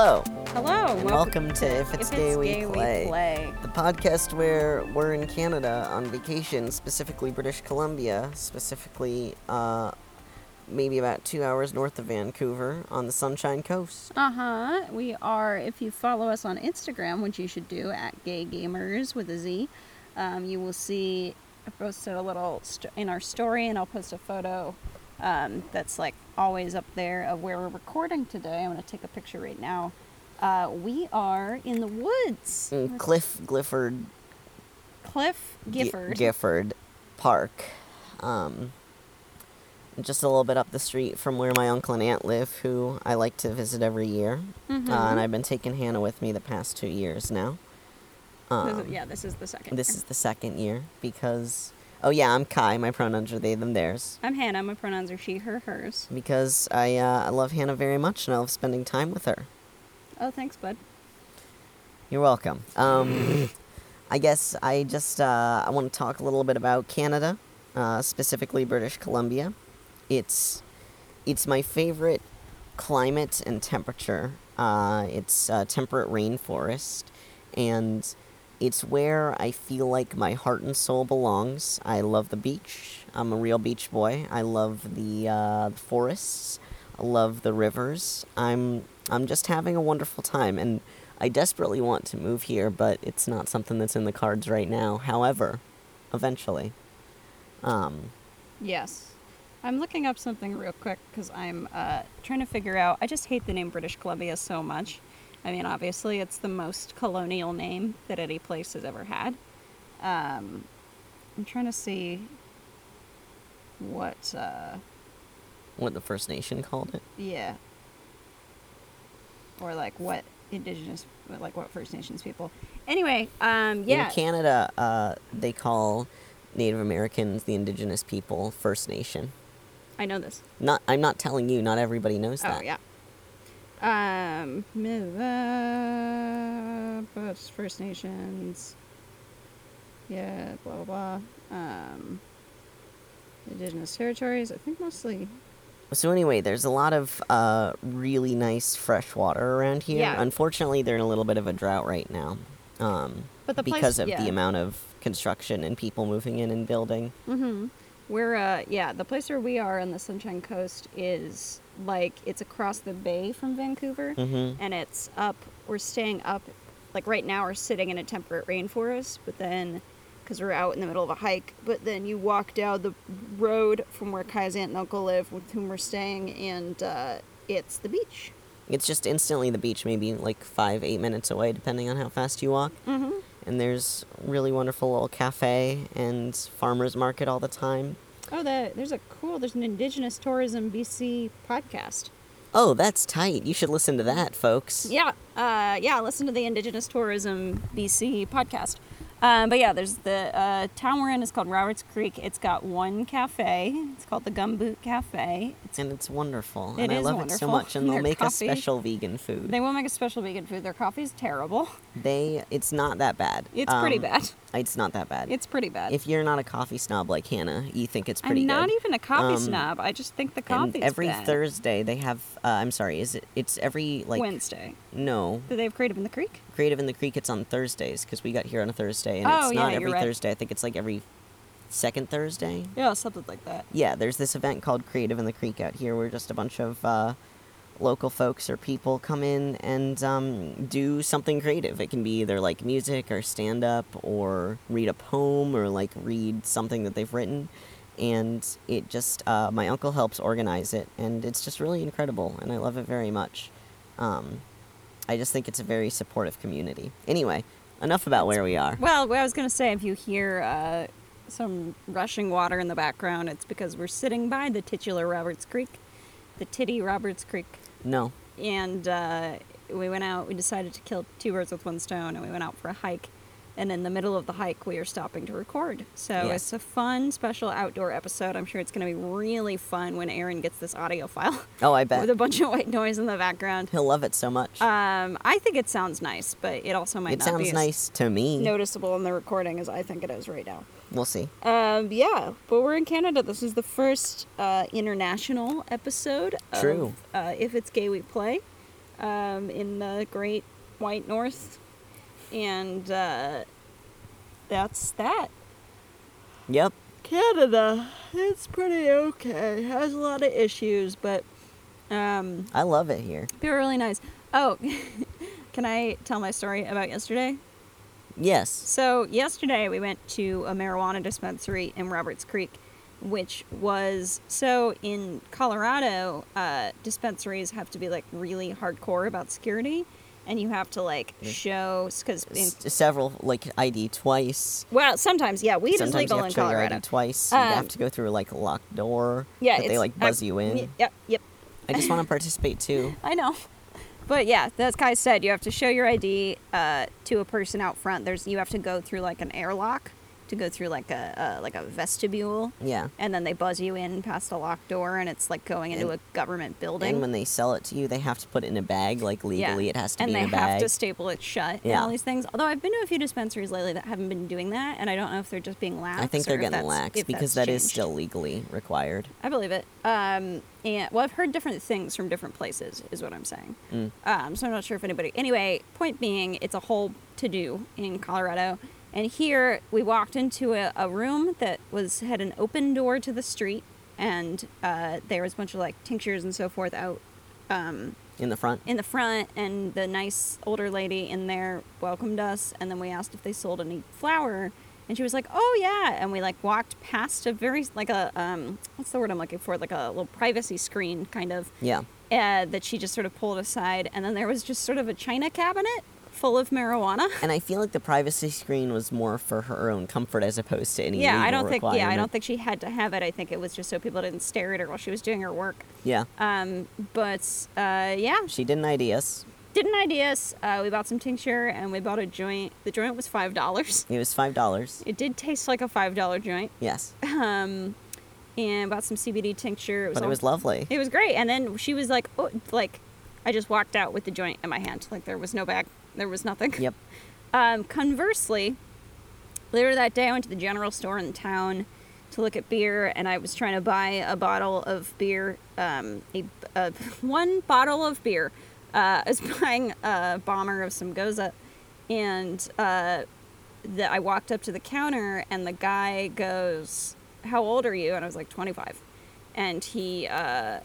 Hello, Hello, and welcome to If It's Gay, we, play, play. the podcast where we're in Canada on vacation, specifically British Columbia, specifically uh, maybe about two hours north of Vancouver on the Sunshine Coast. Uh huh. We are. If you follow us on Instagram, which you should do at Gay Gamers with a Z, um, you will see. I posted a little st- in our story, and I'll post a photo um, that's like always up there of where we're recording today. I'm gonna take a picture right now. Uh, we are in the woods. In Cliff Gifford, Cliff Gi- Gifford. Gifford Park. Um, just a little bit up the street from where my uncle and aunt live, who I like to visit every year. Mhm. Uh, and I've been taking Hannah with me the past two years now. This is- Um, yeah, this is the second. This year. is the second year because, oh yeah, I'm Kai. My pronouns are they, them, theirs. I'm Hannah. My pronouns are she, her, hers. Because I uh, I love Hannah very much and I love spending time with her. Oh, thanks, bud. You're welcome. Um, I guess I just uh, I want to talk a little bit about Canada, uh, specifically British Columbia. It's it's my favorite climate and temperature. Uh, it's uh, temperate rainforest, and it's where I feel like my heart and soul belongs. I love the beach. I'm a real beach boy. I love the uh, forests. I love the rivers. I'm I'm just having a wonderful time, and I desperately want to move here, but it's not something that's in the cards right now. However, eventually. Um, Yes. I'm looking up something real quick because I'm uh, trying to figure out. I just hate the name British Columbia so much. I mean, obviously, it's the most colonial name that any place has ever had. Um, I'm trying to see what. Uh, what the First Nation called it. yeah. Or like what indigenous, like what First Nations people. Anyway, um, yeah. In Canada, uh, they call Native Americans, the indigenous people, First Nation. I know this. Not, I'm not telling you. Not everybody knows that. Oh yeah. Um, uh, First Nations. Yeah, blah blah blah. Um, Indigenous territories. I think mostly. So anyway, there's a lot of uh, really nice fresh water around here. Yeah. Unfortunately, they're in a little bit of a drought right now, um, But the place- because of yeah. the amount of construction and people moving in and building. Mm-hmm. We're uh yeah, the place where we are on the Sunshine Coast is like it's across the bay from Vancouver, Mhm. and it's up. We're staying up, like right now we're sitting in a temperate rainforest, but then because we're out in the middle of a hike, but then you walk down the road from where Kai's aunt and uncle live, with whom we're staying, and uh, it's the beach. It's just instantly the beach, maybe like five, eight minutes away, depending on how fast you walk. Mm-hmm. And there's really wonderful little cafe and farmers market all the time. Oh, that there's a cool. There's an Indigenous Tourism BC podcast. Oh, that's tight. You should listen to that, folks. Yeah, uh, yeah. Listen to the Indigenous Tourism BC podcast. Um, but yeah, there's the uh, town we're in is called Roberts Creek. It's got one cafe. It's called the Gumboot Cafe. It's, And it's wonderful. It and I love it so much. And they'll make coffee- a special vegan food. they will make a special vegan food. Their coffee is terrible. They, it's not that bad. It's pretty Um, bad. It's not that bad. It's pretty bad. if you're not a coffee snob like Hannah, you think it's pretty I'm not good. even a coffee Um, snob. I just think the coffee every bad. Thursday they have. Uh, I'm sorry. Is it? It's every like. Wednesday. No, Do they have Creative in the Creek? Creative in the Creek. It's on Thursdays because we got here on a Thursday, and Oh, it's yeah, not every right. Thursday. I think it's like every second Thursday. Yeah, something like that. Yeah, there's this event called Creative in the Creek out here, where just a bunch of uh, local folks or people come in and um, do something creative. It can be either like music or stand up or read a poem or like read something that they've written. And it just, uh, my uncle helps organize it, and it's just really incredible, and I love it very much. Um, I just think it's a very supportive community. Anyway, enough about where we are. Well, what I was going to say, if you hear uh, some rushing water in the background, it's because we're sitting by the titular Roberts Creek, the Titty Roberts Creek, No. and uh, we went out. We decided to kill two birds with one stone, and we went out for a hike. And in the middle of the hike, we are stopping to record. So Yes. it's a fun, special outdoor episode. I'm sure it's going to be really fun when Aaron gets this audio file Oh, I bet. with a bunch of white noise in the background. He'll love it so much. Um, I think it sounds nice, but it also might it not sounds be nice to me. noticeable in the recording as I think it is right now. We'll see. Um, yeah, but we're in Canada. This is the first uh, international episode. Of, True. Uh, if it's gay, we play. Um, in the Great White North, and uh, that's that. Yep. Canada, it's pretty okay. Has a lot of issues, but um, I love it here. they're really nice. Oh, can I tell my story about yesterday? Yes. So yesterday we went to a marijuana dispensary in Roberts Creek, which was so in Colorado, uh, dispensaries have to be like really hardcore about security, and you have to like Yeah. show because S- several like ID twice. well sometimes yeah weed Sometimes is legal you have in to show your Colorado. ID twice. you Um, have to go through like a locked door. Yeah, that they like buzz I- you in. Yep, yep. I just want to participate too. I know. But yeah, as Kai said, you have to show your ID uh, to a person out front. There's you have to go through like an airlock to go through like a, a like a vestibule, Yeah. and then they buzz you in past a locked door, and it's like going into And- a government building. And when they sell it to you, they have to put it in a bag. Like legally, it has to and be in a bag. And they have to staple it shut and all these things. Although I've been to a few dispensaries lately that haven't been doing that, and I don't know if they're just being lax. I think they're getting lax because that is changed. still legally required. I believe it. Um, and well, I've heard different things from different places, is what I'm saying. Mm. Um, so I'm not sure if anybody. Anyway, point being, it's a whole to do in Colorado. And here we walked into a, a room that was had an open door to the street, and uh, there was a bunch of like tinctures and so forth out um, In the front. in the front. And the nice older lady in there welcomed us, and then we asked if they sold any flour, and she was like, "Oh yeah," and we like walked past a very like a um, what's the word I'm looking for, like a little privacy screen kind of Yeah. uh, that she just sort of pulled aside, and then there was just sort of a china cabinet full of marijuana. And I feel like the privacy screen was more for her own comfort as opposed to any Yeah, I don't think. Yeah, I don't think she had to have it. I think it was just so people didn't stare at her while she was doing her work. Yeah. Um, but uh, yeah, She didn't ID us. didn't ID us. Uh, we bought some tincture and we bought a joint. The joint was five dollars. It was five dollars. It did taste like a five dollar joint. Yes, Um, and bought some CBD tincture. It was but it was lovely. It was great. And then she was like, oh, like, I just walked out with the joint in my hand. Like there was no bag. There was nothing. Yep. Um, conversely, later that day, I went to the general store in town to look at beer, and I was trying to buy a bottle of beer, um, a, a one bottle of beer. Uh, I was buying a bomber of some gose, and uh, the, I walked up to the counter, and the guy goes, "How old are you?" And I was like, "25," and he uh,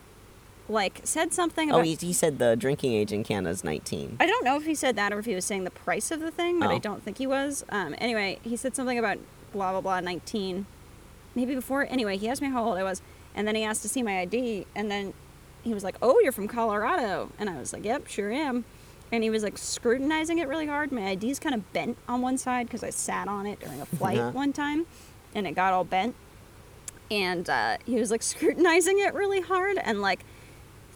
like said something Oh, he, he said the drinking age in Canada is 19. I don't know if he said that or if he was saying the price of the thing, but I Oh. don't think he was. Um, anyway, he said something about blah blah blah 19, maybe before. Anyway, he asked me how old I was, and then he asked to see my ID, and then he was like, "Oh, you're from Colorado," and I was like, "Yep, sure am." And he was like scrutinizing it really hard. My ID's kind of bent on one side because I sat on it during a flight Uh-huh. one time, and it got all bent. And uh, he was like scrutinizing it really hard and like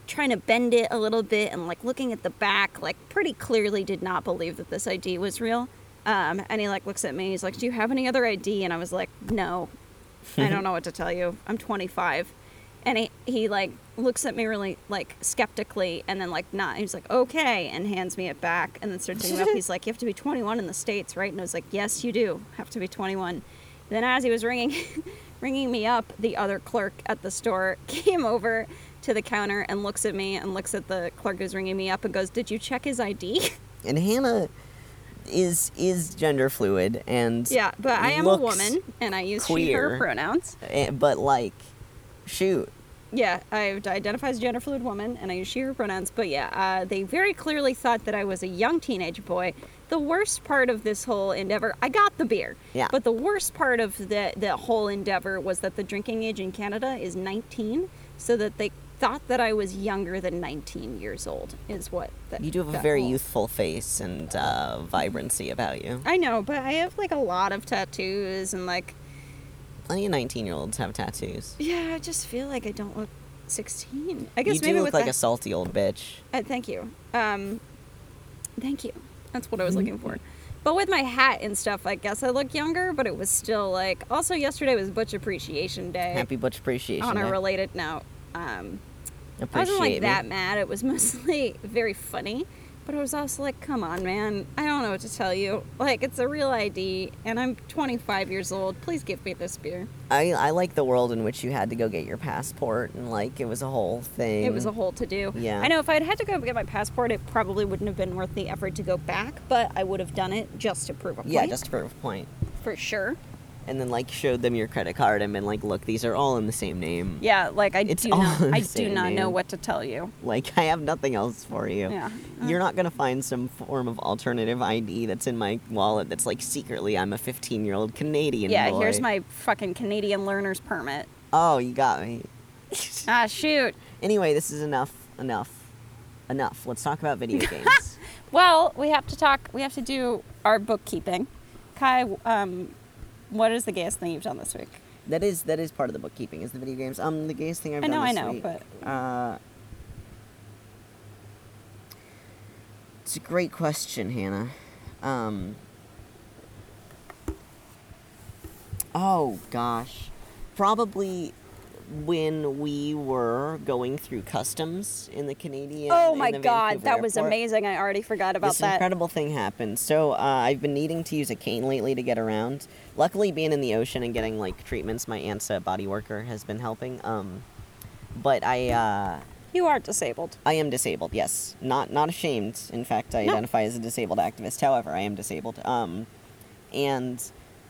trying to bend it a little bit and like looking at the back, like pretty clearly did not believe that this ID was real. Um, and he like looks at me. He's like, "Do you have any other ID?" And I was like, "No, I don't know what to tell you. I'm 25." And he he like looks at me really like skeptically, and then like not. He's like, "Okay," and hands me it back, and then starts taking it up. He's like, "You have to be 21 in the states, right?" And I was like, "Yes, you do have to be 21." Then as he was ringing, ringing me up, the other clerk at the store came over to the counter and looks at me and looks at the clerk who's ringing me up and goes, "Did you check his ID?" And Hannah is is gender fluid and yeah, but I am a woman and I use she her pronouns. eh, but like, shoot, Yeah, I identify as gender fluid woman and I use she her pronouns. But yeah, uh, they very clearly thought that I was a young teenage boy. The worst part of this whole endeavor, I got the beer. Yeah. But the worst part of the the whole endeavor was that the drinking age in Canada is 19, so that they thought that I was younger than 19 years old. Is what that, you do have a very whole- youthful face and uh, vibrancy about you. I know, but I have like a lot of tattoos and like Plenty of 19 year olds have tattoos. yeah, I just feel like I don't look 16. I guess You maybe do with look like a salty old bitch. Uh, thank you. Um, thank you. That's what I was looking for. But with my hat and stuff, I guess I look younger, but it was still like. Also, yesterday was Butch Appreciation Day. Happy Butch Appreciation on a Day. related note, um, I wasn't like that mad. It was mostly very funny But I was also like, come on, man. I don't know what to tell you. Like, it's a real ID, and I'm 25 years old. Please give me this beer. I, I like the world in which you had to go get your passport and like it was a whole thing. It was a whole to do. Yeah. I know if I'd had to go get my passport, it probably wouldn't have been worth the effort to go back, but I would have done it just to prove a point. yeah, just to prove a point. for sure. And then like showed them your credit card and been like, look, these are all in the same name. Yeah, like I It's do not, I do not know what to tell you. Like I have nothing else for you. Yeah. You're not gonna find some form of alternative ID that's in my wallet that's like secretly I'm a 15 year old Canadian Yeah, boy. here's my fucking Canadian learner's permit. Oh, you got me. Ah, shoot. Anyway, this is enough. Enough. Enough. Let's talk about video games. Well, we have to talk. We have to do our bookkeeping. Kai, um, what is the gayest thing you've done this week? that is that is part of the bookkeeping. Is the video games. Um, the gayest thing I've I done know, I know, week, but- uh, it's a great question, Hannah. Um. Oh gosh, probably when we were going through customs in the Canadian. Oh my god, Vancouver that was airport. amazing. I already forgot about this that. incredible thing happened. So uh, I've been needing to use a cane lately to get around. Luckily, being in the ocean and getting like treatments, my aunt's a body worker has been helping. Um, but I uh, You are disabled. I am disabled. Yes, not not ashamed. In fact, I No. identify as a disabled activist. However, I am disabled. Um, and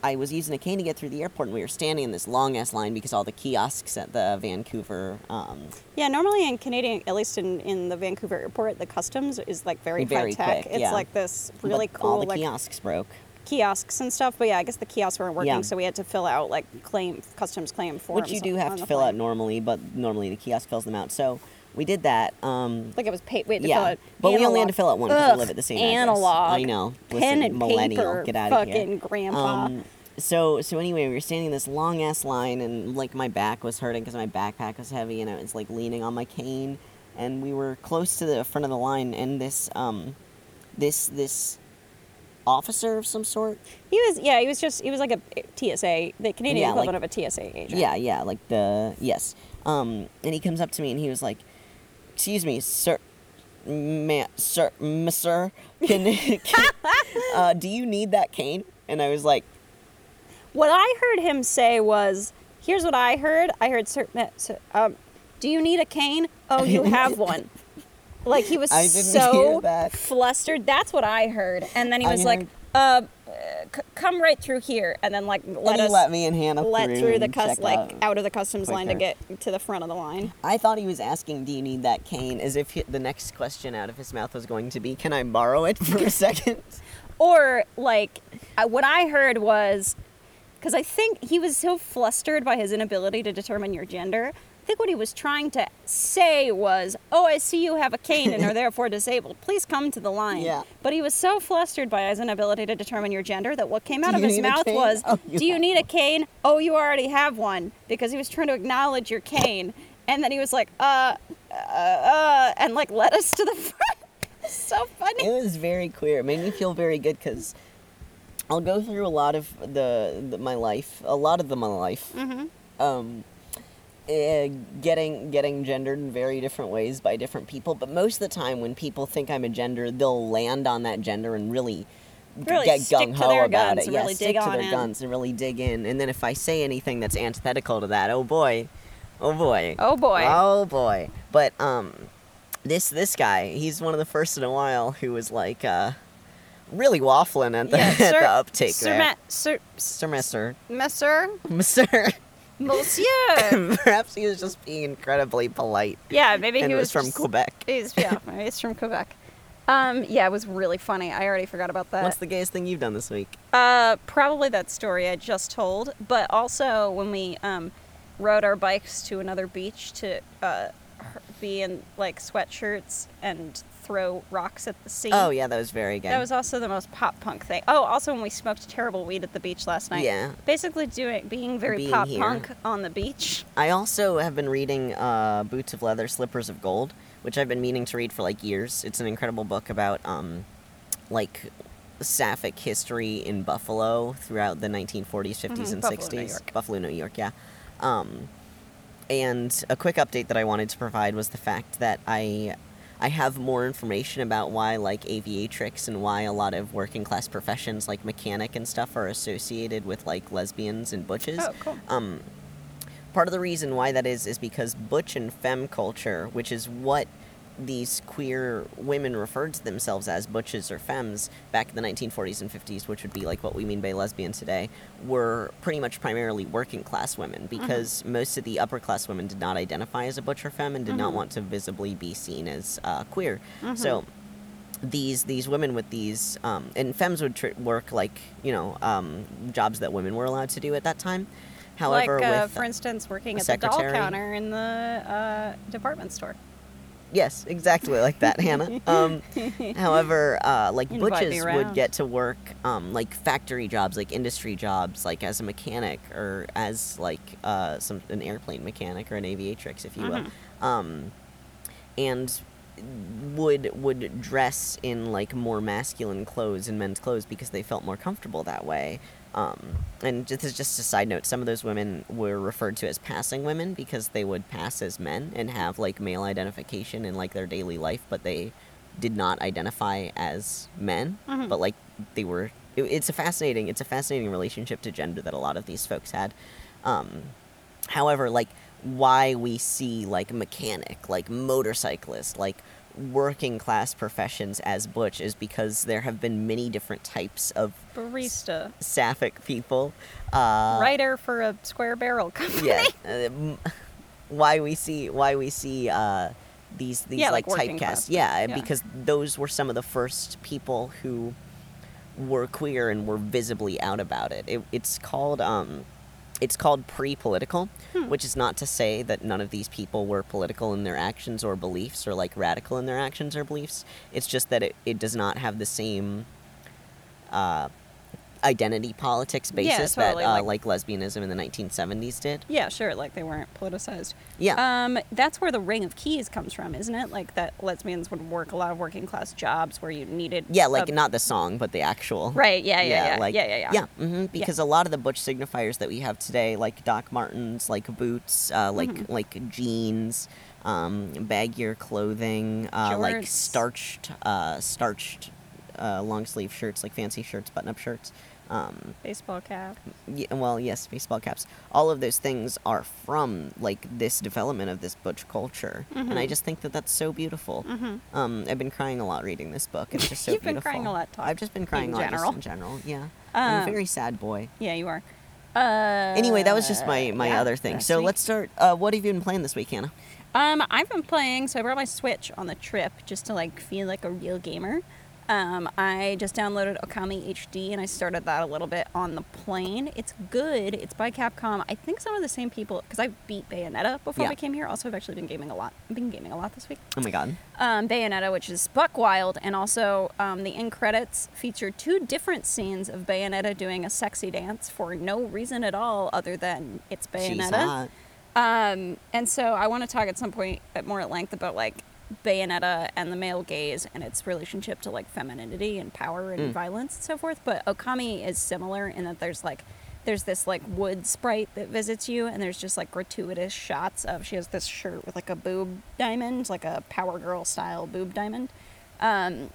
I was using a cane to get through the airport, and we were standing in this long ass line because all the kiosks at the Vancouver um, Yeah, normally in Canadian, at least in, in the Vancouver airport, the customs is like very, Very high tech. quick, it's yeah. like this really but cool all the like kiosks broke. Kiosks and stuff. But yeah, I guess the kiosks weren't working, Yeah. so we had to fill out like claim customs claim forms. Which you do have on to the fill plane. out normally, but normally the kiosk fills them out. So we did that. Um, Like it was paid. We had to yeah, fill out. but we only had to fill out one because we live at the same address. analog. I know. Pen Listen, and millennial, paper. get out of fucking here. grandpa. Um, so so anyway, we were standing in this long ass line, and like my back was hurting because my backpack was heavy, and I was like leaning on my cane, and we were close to the front of the line, and this um, this this officer of some sort. he was yeah. He was just he was like a TSA, the Canadian Yeah, equivalent like- of a TSA agent. Yeah, yeah, like the yes. Um, and he comes up to me and he was like, "Excuse me, sir, ma- sir, m- sir, can, can uh, do you need that cane?" And I was like, What I heard him say was, "Here's what I heard. I heard, sir, um, do you need a cane? Oh, you have one." Like he was I so that. flustered. That's what I heard. And then he I was like, heard- uh, uh, c- "Come right through here," and then like let us let me and Hannah let through, through the cus like out. out of the customs line to get to the front of the line. I thought he was asking, "Do you need that cane?" As if he, the next question out of his mouth was going to be, "Can I borrow it for a second? Or like, I, what I heard was, because I think he was so flustered by his inability to determine your gender. I think what he was trying to say was, "Oh, I see you have a cane and are therefore disabled. Please come to the line." Yeah. But he was so flustered by his inability to determine your gender that what came out Do of his mouth was, Oh, you "Do you need a cane? Oh, you already have one." Because he was trying to acknowledge your cane, and then he was like, "Uh, uh, uh," and like led us to the front. so funny. It was very queer. It made me feel very good because I'll go through a lot of the, the my life, a lot of the my life, Mm-hmm. um, eh, getting getting gendered in very different ways by different people. But most of the time, when people think I'm a gender, they'll land on that gender and really. Really get gung ho about it. yeah, really stick dig to on their in. guns and really dig in. And then if I say anything that's antithetical to that, oh boy, oh boy, Oh boy. Oh boy. But um this this guy, he's one of the first in a while who was like uh really waffling at the, Yeah, at sir, the uptake sir, there. ma- sir, Sir Mister. Monsieur, Sir. Monsieur. Perhaps he was just being incredibly polite. yeah, maybe and he was, was from just- Quebec. He's yeah, maybe he's from Quebec. Um, yeah, it was really funny. I already forgot about that. What's the gayest thing you've done this week? Uh, probably that story I just told, but also when we um, rode our bikes to another beach to uh, be in like sweatshirts and throw rocks at the sea. Oh yeah, that was very good. That was also the most pop punk thing. Oh, also when we smoked terrible weed at the beach last night. Yeah. Basically doing being very Being pop here. punk on the beach. I also have been reading uh, Boots of Leather, Slippers of Gold, which I've been meaning to read for like years. It's an incredible book about um, like sapphic history in Buffalo throughout the 1940s, 50s, Mhm, and Buffalo, 60s. New York. Buffalo, New York, yeah. Um, and a quick update that I wanted to provide was the fact that I I have more information about why like aviatrix and why a lot of working class professions like mechanic and stuff are associated with like lesbians and butches. Oh, cool. Um, part of the reason why that is is because butch and femme culture, which is what these queer women referred to themselves as butches or femmes back in the 1940s and 50s, which would be like what we mean by lesbian today, were pretty much primarily working class women because most of the upper class women did not identify as a butch or femme and did not want to visibly be seen as uh, queer. So these these women with these um, and femmes would tr- work like you know um, jobs that women were allowed to do at that time. However, like, uh, for instance, working at the doll counter in the uh, department store. Yes, exactly like that, Hannah. Um, however, uh, like Invite butches would get to work um, like factory jobs, like industry jobs, like as a mechanic or as like uh, some an airplane mechanic or an aviatrix, if you will, Mm-hmm. um, and would would dress in like more masculine clothes and men's clothes because they felt more comfortable that way. Um, and this is just a side note. Some of those women were referred to as passing women because they would pass as men and have like male identification in like their daily life, but they did not identify as men. Mhm. But like they were. It, it's a fascinating. It's a fascinating relationship to gender that a lot of these folks had. Um, However, like why we see like mechanic, like motorcyclist, like working class professions as butch is because there have been many different types of Barista. sapphic people. Uh, Writer for a square barrel company. Yeah. um, why we see why we see uh, these these Yeah, like, like typecasts. Yeah, Yeah. because those were some of the first people who were queer and were visibly out about it. it it's called um, it's called pre-political, Hmm. which is not to say that none of these people were political in their actions or beliefs or like radical in their actions or beliefs. It's just that it, it does not have the same uh, identity politics Yeah, basis totally, that uh, like- like lesbianism in the 1970s did. Yeah, sure. Like they weren't politicized. Yeah. Um, that's where the Ring of Keys comes from, isn't it? Like that lesbians would work a lot of working class jobs where you needed. Yeah, like a- not the song, but the actual. Right. Yeah. Yeah. Yeah. like, yeah. Yeah. Yeah. Yeah, hmm because a lot of the butch signifiers that we have today, like Doc Martens, like boots, uh, like Mm-hmm. like jeans, um, baggier clothing, uh, like starched, uh, starched uh, long sleeve shirts, like fancy shirts, button up shirts. Um, Baseball cap. y- well, yes, baseball caps. All of those things are from like this development of this butch culture, and I Mhm. just think that that's so beautiful. Mhm. Um, I've been crying a lot reading this book. It's just so You've been crying a lot, Todd, I've just been crying in a lot general. just in general. Yeah, I'm a Um, very sad boy. Yeah, you are. Uh, Anyway, that was just my my yeah, other thing. So sweet. let's start. Uh, what have you been playing this week, Hannah? Um, I've been playing, so I brought my Switch on the trip just to like feel like a real gamer. Um, I just downloaded Okami HD and I started that a little bit on the plane. It's good. It's by Capcom. I think some of the same people because I beat Bayonetta before Yeah. we came here. Also, I've actually been gaming a lot. I've been gaming a lot this week. Oh my god. Um, Bayonetta, which is Buck Wild, and also um, the end credits feature two different scenes of Bayonetta doing a sexy dance for no reason at all other than it's She's Bayonetta. hot. Um, and so I want to talk at some point at more at length about like Bayonetta and the male gaze and its relationship to like femininity and power and Mm. violence and so forth. But Okami is similar in that there's like there's this like wood sprite that visits you and there's just like gratuitous shots of she has this shirt with like a boob diamond, like a power girl style boob diamond. Um,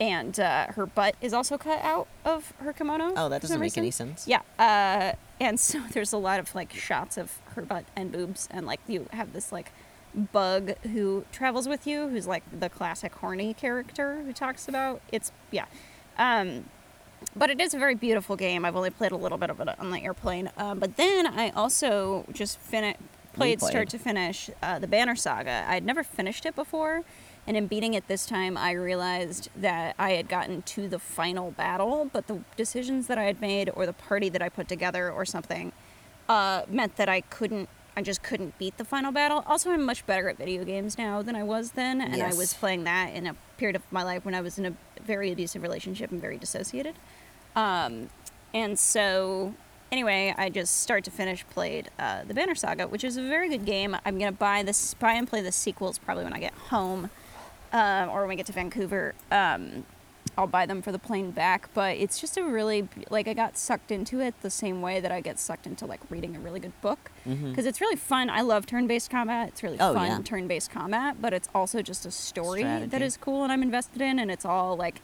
and uh, her butt is also cut out of her kimono. Oh, that doesn't make any sense. Yeah, uh, and so there's a lot of like shots of her butt and boobs, and like you have this like bug who travels with you, who's like the classic horny character who talks about it's yeah. Um, but it is a very beautiful game. I've only played a little bit of it on the airplane, um, but then I also just finished played played. start to finish uh, the Banner Saga. I'd never finished it before, and in beating it this time, I realized that I had gotten to the final battle, but the decisions that I had made, or the party that I put together, or something, uh, meant that I couldn't. I just couldn't beat the final battle. Also, I'm much better at video games now than I was then, and I was playing that in a period of my life when I was in a very abusive relationship and very dissociated. Um, and so, anyway, I just start to finish played uh, the Banner Saga, which is a very good game. I'm gonna buy this, buy and play the sequels probably when I get home, um, or when we get to Vancouver. Um, I'll buy them for the plane back. But it's just a really like I got sucked into it the same way that I get sucked into like reading a really good book because it's really fun. I love turn-based combat. It's really Oh, fun yeah. turn-based combat, but it's also just a story that Strategy. is cool and I'm invested in, and it's all like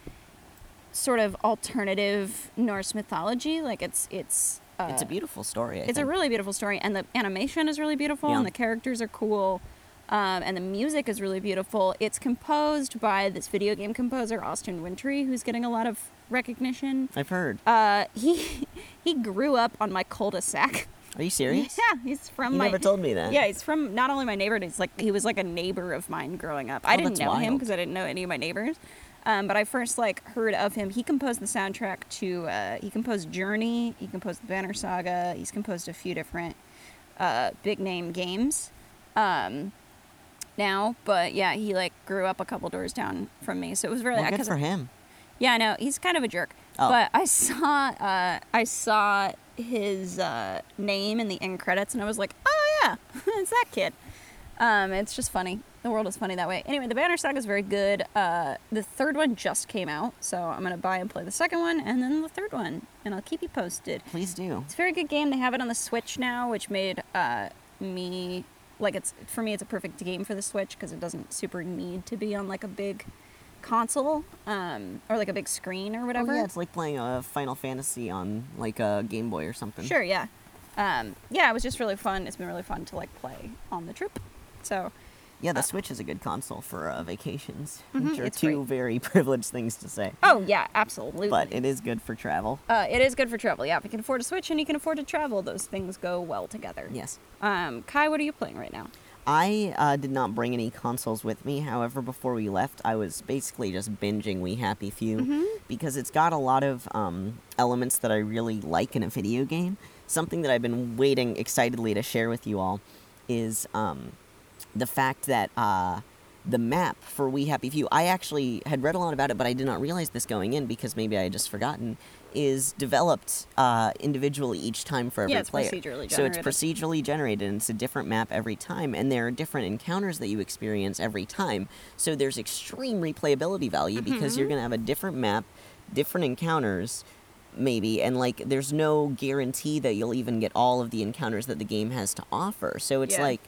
sort of alternative Norse mythology. Like it's it's uh, it's a beautiful story. I it's a really beautiful story, and the animation is really beautiful, Yeah. and the characters are cool, um, and the music is really beautiful. It's composed by this video game composer Austin Wintory, who's getting a lot of recognition. I've heard. Uh, he he grew up on my cul-de-sac. Are you serious? Yeah, he's from You my. never told me that. Yeah, he's from not only my neighborhood. He's like he was like a neighbor of mine growing up. I Oh, didn't that's know him because I didn't know any of my neighbors. Um, but I first like heard of him. He composed the soundtrack to. Uh, he composed Journey. He composed the Banner Saga. He's composed a few different uh, big name games. Um, now, but yeah, he like grew up a couple doors down from me, so it was really Well, good for him. yeah, I know he's kind of a jerk. Oh. But I saw uh, I saw his uh, name in the end credits, and I was like, oh yeah, it's that kid. Um, it's just funny. The world is funny that way. Anyway, the Banner Saga is very good. Uh, the third one just came out, so I'm gonna buy and play the second one, and then the third one, and I'll keep you posted. Please do. It's a very good game. They have it on the Switch now, which made uh, me like it's for me. It's a perfect game for the Switch because it doesn't super need to be on like a big console um, or like a big screen or whatever. Oh, yeah, it's like playing a Final Fantasy on like a Game Boy or something. Sure, yeah. Um, yeah, it was just really fun. It's been really fun to like play on the trip So Yeah, the Uh, Switch is a good console for uh, vacations, Mhm, which are it's two great. very privileged things to say. Oh yeah, absolutely. But it is good for travel. uh, it is good for travel. Yeah, if you can afford a Switch and you can afford to travel, those things go well together. Yes. Um, Kai, what are you playing right now? I uh, did not bring any consoles with me. However, before we left, I was basically just binging We Happy Few Mhm. because it's got a lot of um, elements that I really like in a video game. Something that I've been waiting excitedly to share with you all is um, the fact that uh, the map for We Happy Few, I actually had read a lot about it, but I did not realize this going in because maybe I had just forgotten, is developed uh, individually each time for every Yeah, it's player. procedurally So it's procedurally generated, and it's a different map every time, and there are different encounters that you experience every time. So there's extreme replayability value because you're Mhm. going to have a different map, different encounters, maybe, and like there's no guarantee that you'll even get all of the encounters that the game has to offer. So it's Yeah. like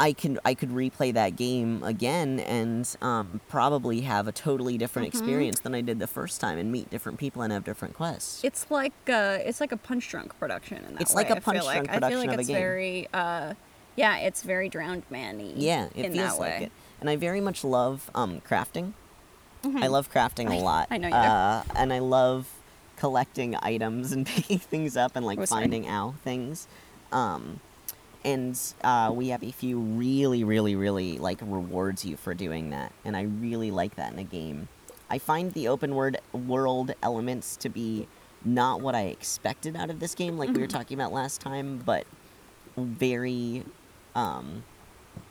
I can I could replay that game again and um, probably have a totally different Mhm. experience than I did the first time and meet different people and have different quests. It's like uh, it's like a Punchdrunk production in that It's way. like a I Punch like. Drunk I feel like of a it's game. very uh, yeah, it's very drowned man-y. Yeah, it in feels that like it. And I very much love um, crafting. I Mhm. love crafting a I- lot. I know you do. uh, And I love collecting items and picking things up and like finding out things. Um, and uh, We Happy Few really, really, really like rewards you for doing that, and I really like that in a game. I find the open word world elements to be not what I expected out of this game, like we were Mhm. talking about last time, but very um,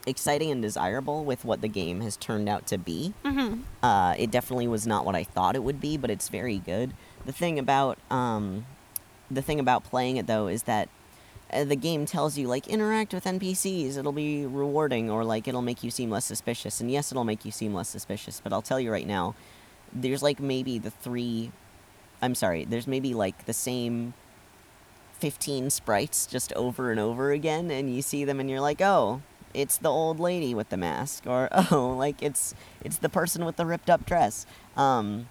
exciting and desirable with what the game has turned out to be. Mhm. Uh, it definitely was not what I thought it would be, but it's very good. The thing about um, the thing about playing it though is that the game tells you like interact with NPCs. It'll be rewarding, or like it'll make you seem less suspicious. And yes, it'll make you seem less suspicious. But I'll tell you right now, there's like maybe the three. I'm sorry. There's maybe like the same. 15 sprites just over and over again and you see them and you're like oh it's the old lady with the mask or oh like it's it's the person with the ripped up dress um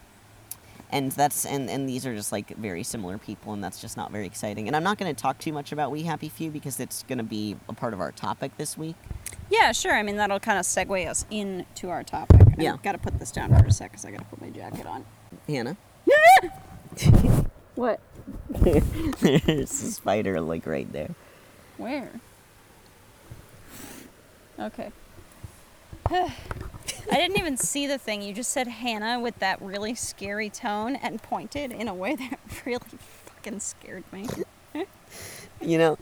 and that's and and these are just like very similar people and that's just not very exciting and i'm not going to talk too much about we happy few because it's going to be a part of our topic this week Yeah, sure. I mean, that'll kind of segue us into our topic. Yeah. Got to put this down for a sec because I got to put my jacket on. hannah What? there's a spider like right there Where? Okay. I didn't even see the thing. You just said Hannah with that really scary tone and pointed in a way that really fucking scared me. you know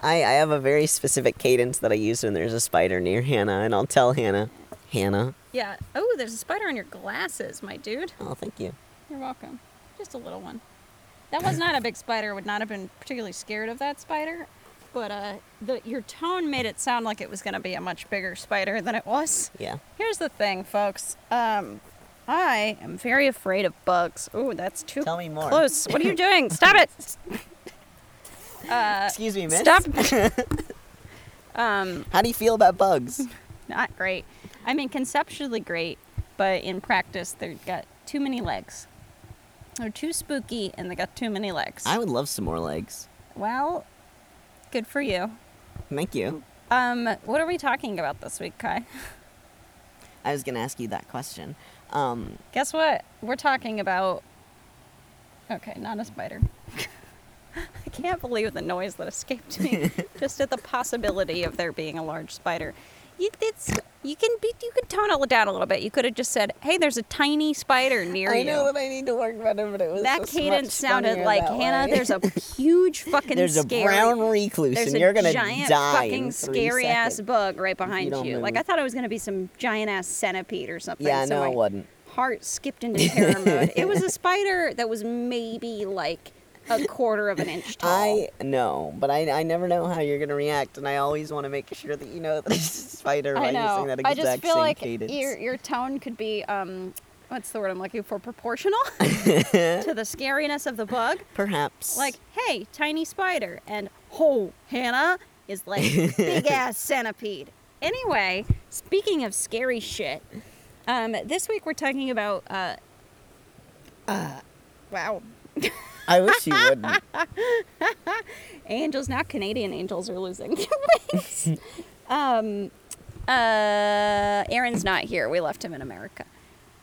I, I have a very specific cadence that I use when there's a spider near Hannah, and I'll tell Hannah, Hannah. Yeah. Oh, there's a spider on your glasses, my dude. Oh, thank you. You're welcome. Just a little one. That was not a big spider. Would not have been particularly scared of that spider, but uh, the your tone made it sound like it was going to be a much bigger spider than it was. Yeah. Here's the thing, folks. Um, I am very afraid of bugs. Ooh, that's too Tell me more. close. What are you doing? Stop it. Uh, Excuse me, miss. stop. um, How do you feel about bugs? not great. I mean, conceptually great, but in practice, they've got too many legs. They're too spooky, and they got too many legs. I would love some more legs. well, good for you. Thank you. Um, what are we talking about this week, Kai? I was gonna ask you that question. Um, Guess what? We're talking about. Okay, not a spider. I can't believe the noise that escaped me just at the possibility of there being a large spider. You, it's, you can be, you can tone it down a little bit. You could have just said, "Hey, there's a tiny spider near I you." I know that I need to work better, but it was that just cadence much sounded like Hannah. way. There's a huge fucking There's a scary, brown recluse, there's and a you're gonna giant die in fucking three scary ass bug right behind don't you. Like. I thought it was gonna be some giant ass centipede or something. Yeah, so no, my it wasn't. Heart skipped into terror mode. It was a spider that was maybe like a quarter of an inch tall. I know, but I, I never know how you're gonna react, and I always want to make sure that you know that it's a spider by I using that I exact just feel same like cadence. your your tone could be um, what's the word I'm looking for? Proportional to the scariness of the bug. Perhaps. Like, hey, tiny spider, and oh, Hannah is like big ass centipede. Anyway, speaking of scary shit, um, this week we're talking about uh, uh, wow, I wish you wouldn't. angels now Canadian angels are losing their wings. um, uh, Aaron's not here. We left him in America,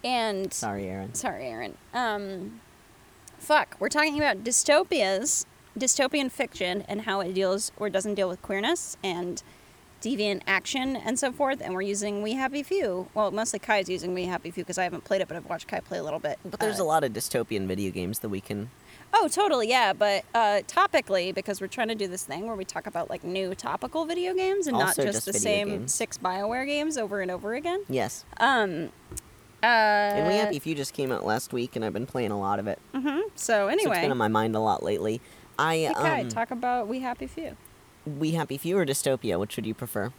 and Sorry, Aaron. Sorry, Aaron. Um, fuck. We're talking about dystopias, dystopian fiction, and how it deals or doesn't deal with queerness and deviant action and so forth. And we're using We Happy Few. Well, mostly Kai's using We Happy Few because I haven't played it, but I've watched Kai play a little bit. But there's Uh, a lot of dystopian video games that we can. Oh, totally, yeah. But uh, topically, because we're trying to do this thing where we talk about like new topical video games and Also not just just, the video same games. six Bioware games over and over again. Yes. Um, uh, And We Happy Few just came out last week, and I've been playing a lot of it. hmm So So it's anyway, been on my mind a lot lately. I Kai, um, talk about We Happy Few. We Happy Few or Dystopia? Which would you prefer?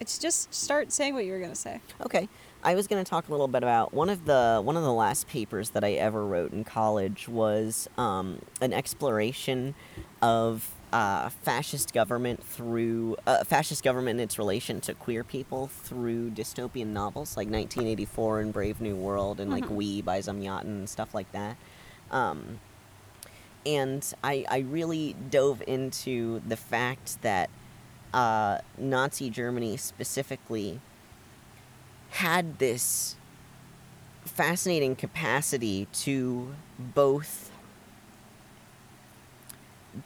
It's just start saying what you were gonna say. Okay, I was going to talk a little bit about one of the one of the last papers that I ever wrote in college was um, an exploration of uh, fascist government through uh, fascist government and its relation to queer people through dystopian novels like 1984 and Brave New World and like Mhm. We by Zamyatin and stuff like that. Um, and I, I really dove into the fact that uh, Nazi Germany specifically had this fascinating capacity to both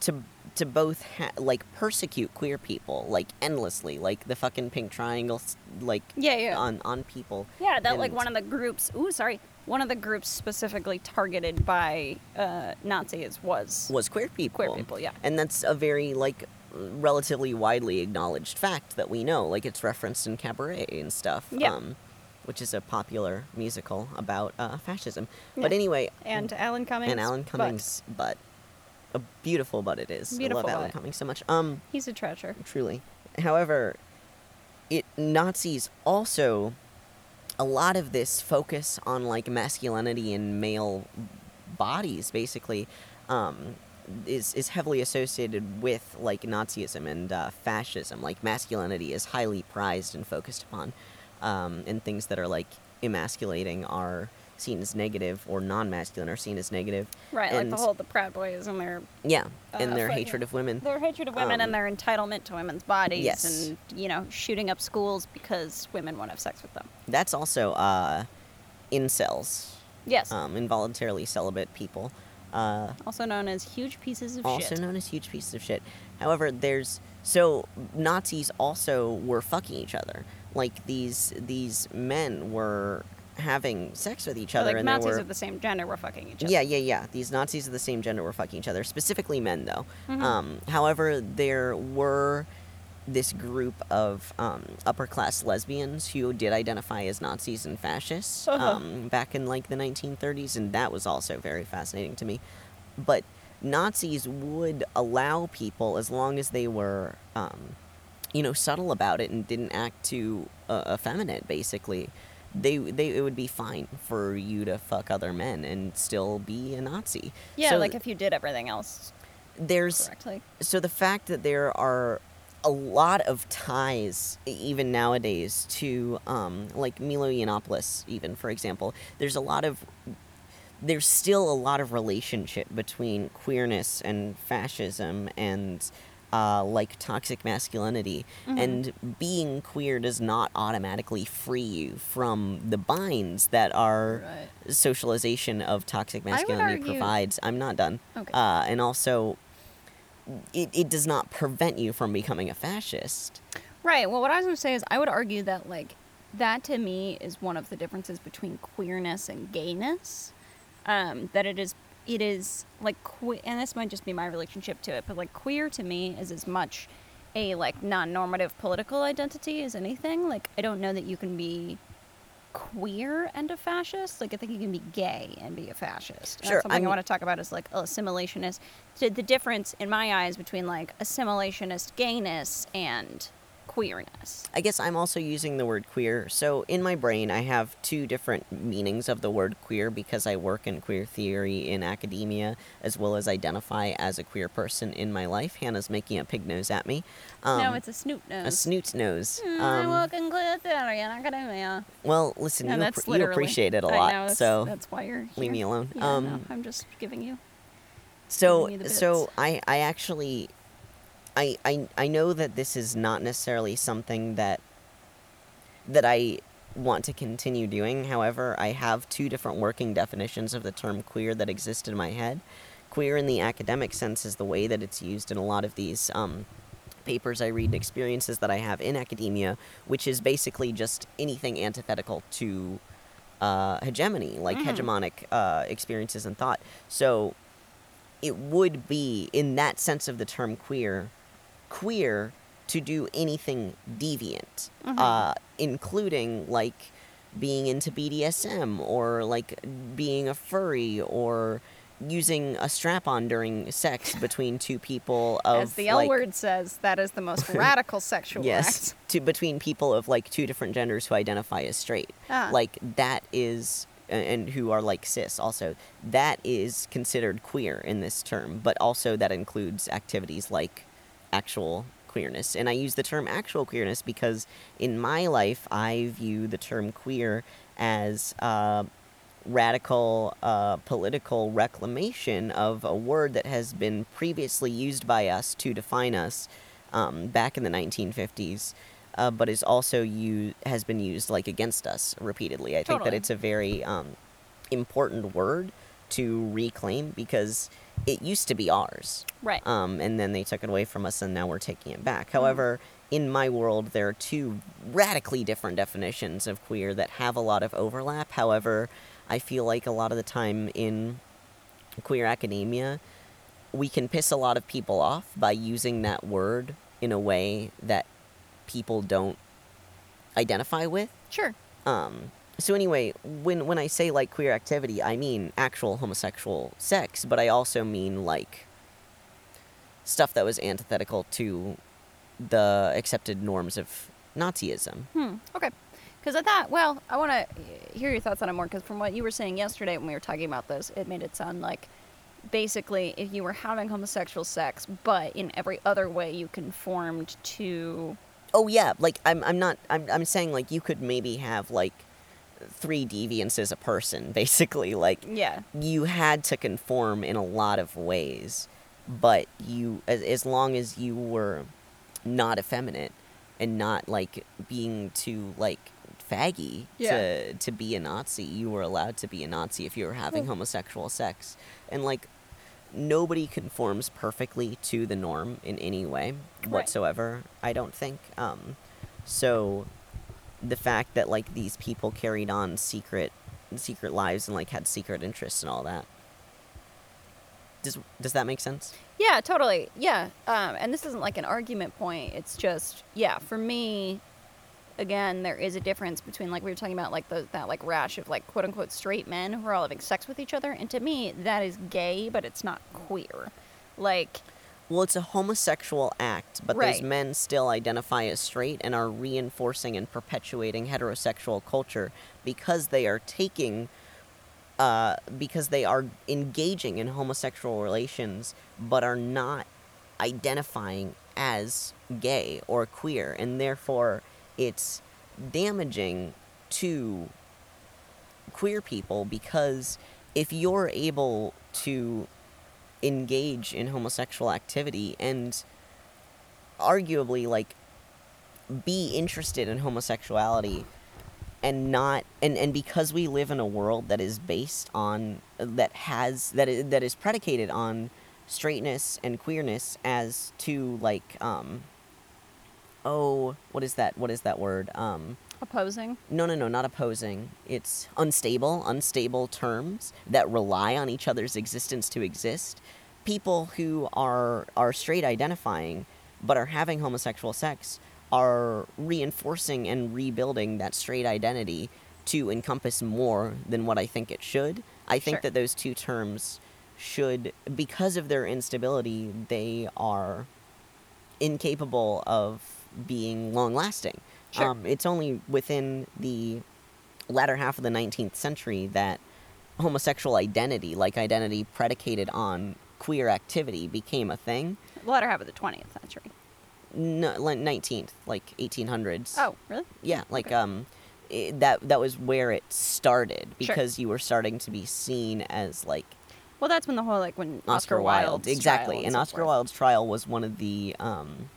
to to both ha- like persecute queer people like endlessly like the fucking pink triangles like Yeah, yeah. on on people Yeah, that like one of the groups. Ooh, sorry. One of the groups specifically targeted by uh, Nazis was was queer people queer people. Yeah. and that's a very like relatively widely acknowledged fact that we know like it's referenced in cabaret and stuff Yeah. um, which is a popular musical about uh, fascism but anyway And Alan Cummings. and alan but cummings but a beautiful butt it is Beautiful i love alan butt. cummings so much um He's a treasure. truly however it nazis also a lot of this focus on like masculinity and male bodies basically um, is is heavily associated with like Nazism and uh, fascism. Like masculinity is highly prized and focused upon, um, and things that are like emasculating are seen as negative, or non-masculine are seen as negative. Right, like the whole the Proud Boys and their Yeah, and Uh, their hatred of women. their hatred of women Um, and their entitlement to women's bodies yes. and you know shooting up schools because women want to have sex with them. That's also uh, incels, Yes. um, involuntarily celibate people. Uh, also known as huge pieces of also shit. Also known as huge pieces of shit. However, there's so Nazis also were fucking each other. Like these these men were having sex with each So, other, like and Nazis were of the same gender were fucking each other. yeah, yeah, yeah. These Nazis of the same gender were fucking each other, specifically men, though. Mhm. Um, however, there were this group of um, upper class lesbians who did identify as Nazis and fascists Uh-huh. um, back in like the 1930s, and that was also very fascinating to me. But Nazis would allow people as long as they were, um, you know, subtle about it and didn't act too uh, effeminate, basically. they they it would be fine for you to fuck other men and still be a Nazi. Yeah, So like if you did everything else there's correctly. so the fact that there are a lot of ties even nowadays to um, like Milo Yiannopoulos even for example. There's a lot of there's still a lot of relationship between queerness and fascism and uh, like toxic masculinity. And being queer does not automatically free you from the binds that our Right. socialization of toxic masculinity argue- provides. I'm not done. Okay. uh, and also it, it does not prevent you from becoming a fascist Right. Well, what I was going to say is, I would argue that like that to me is one of the differences between queerness and gayness. Um, that it is, it is like que- and this might just be my relationship to it, but like queer to me is as much a like non-normative political identity as anything. Like I don't know that you can be queer and a fascist. Like I think you can be gay and be a fascist. Sure, That's something I'm- I want to talk about is like assimilationist. So the difference in my eyes between like assimilationist gayness and queerness. I guess I'm also using the word queer. So in my brain, I have two different meanings of the word queer because I work in queer theory in academia as well as identify as a queer person in my life. Hannah's making a pig nose at me. Um, no, it's a snoot nose. a snoot nose. Mm, I Um, work in queer theory in academia. well, listen, you, appre- you appreciate it a lot, know, that's, so that's why you're leave me alone. Yeah, um, no, I'm just giving you. So giving you the so. I I actually I I I know that this is not necessarily something that that I want to continue doing. However, I have two different working definitions of the term queer that exist in my head. Queer in the academic sense is the way that it's used in a lot of these um, papers I read and experiences that I have in academia, which is basically just anything antithetical to uh, hegemony, like Mhm. hegemonic uh, experiences and thought. So it would be, in that sense of the term queer, queer to do anything deviant, Mhm. uh, including like being into BDSM or like being a furry or using a strap on during sex between two people of As the L like, word says, that is the most radical sexual yes to between people of like two different genders who identify as straight Ah. like that is and who are like cis also that is considered queer in this term but also that includes activities like actual queerness and i use the term actual queerness because in my life i view the term queer as uh, radical uh, political reclamation of a word that has been previously used by us to define us um, back in the 1950s, uh, but is also u- has been used like against us repeatedly. I think that it's a very um, important word to reclaim because it used to be ours Right. um, and then they took it away from us, and now we're taking it back. However, in my world, there are two radically different definitions of queer that have a lot of overlap. However, I feel like a lot of the time in queer academia, we can piss a lot of people off by using that word in a way that people don't identify with. sure. Um, so anyway, when when I say like queer activity, I mean actual homosexual sex, but I also mean like stuff that was antithetical to the accepted norms of Nazism. Hmm. Okay. Because I thought, well, I want to hear your thoughts on it more. Because from what you were saying yesterday when we were talking about this, it made it sound like basically if you were having homosexual sex, but in every other way you conformed to. Oh yeah, like I'm I'm not I'm I'm saying like you could maybe have like three deviances a person, basically like Yeah. you had to conform in a lot of ways, but you as as long as you were not effeminate and not like being too like faggy Yeah. to to be a Nazi, you were allowed to be a Nazi if you were having homosexual sex. And like nobody conforms perfectly to the norm in any way whatsoever, I don't think. Um so the fact that like these people carried on secret secret lives and like had secret interests and all that. Does does that make sense? Yeah, totally. Yeah. Um, and this isn't like an argument point. It's just, yeah, for me, again, there is a difference between like we were talking about like the, that like rash of like quote unquote straight men who are all having sex with each other. And to me, that is gay, but it's not queer. Like, well, it's a homosexual act, but those men still identify as straight and are reinforcing and perpetuating heterosexual culture because they are taking, uh, because they are engaging in homosexual relations, but are not identifying as gay or queer, and therefore it's damaging to queer people because if you're able to engage in homosexual activity and arguably like be interested in homosexuality and not and and because we live in a world that is based on that has that is, that is predicated on straightness and queerness as to like um oh what is that what is that word? Um Opposing. no, no, no, not opposing. It's unstable, unstable terms that rely on each other's existence to exist. People who are are straight identifying but are having homosexual sex are reinforcing and rebuilding that straight identity to encompass more than what I think it should. I think Sure. that those two terms should because of their instability, they are incapable of being long lasting. Sure. Um, it's only within the latter half of the 19th century that homosexual identity, like identity predicated on queer activity, became a thing. The latter half of the 20th century. No, 19th, like 1800s. Oh, really? yeah, like okay. um, i that that was where it started Sure. because you were starting to be seen as like Well, that's when the whole like when Oscar, Oscar, Wilde, exactly, trial and so Oscar forth. Wilde's trial was one of the um,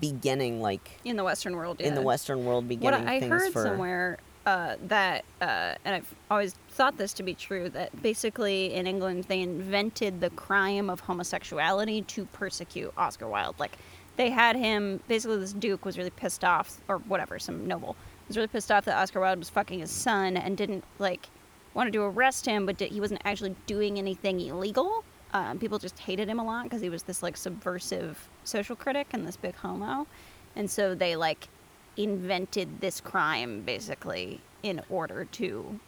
beginning like in the Western world. in the. Western world beginning. What I things heard for somewhere uh, that, uh, and I've always thought this to be true, that basically in England they invented the crime of homosexuality to persecute Oscar Wilde. Like they had him. Basically, this duke was really pissed off, or whatever, some noble was really pissed off that Oscar Wilde was fucking his son and didn't like wanted to arrest him, but did, he wasn't actually doing anything illegal. Um, people just hated him a lot because he was this like subversive social critic and this big homo, and so they like invented this crime basically in order to.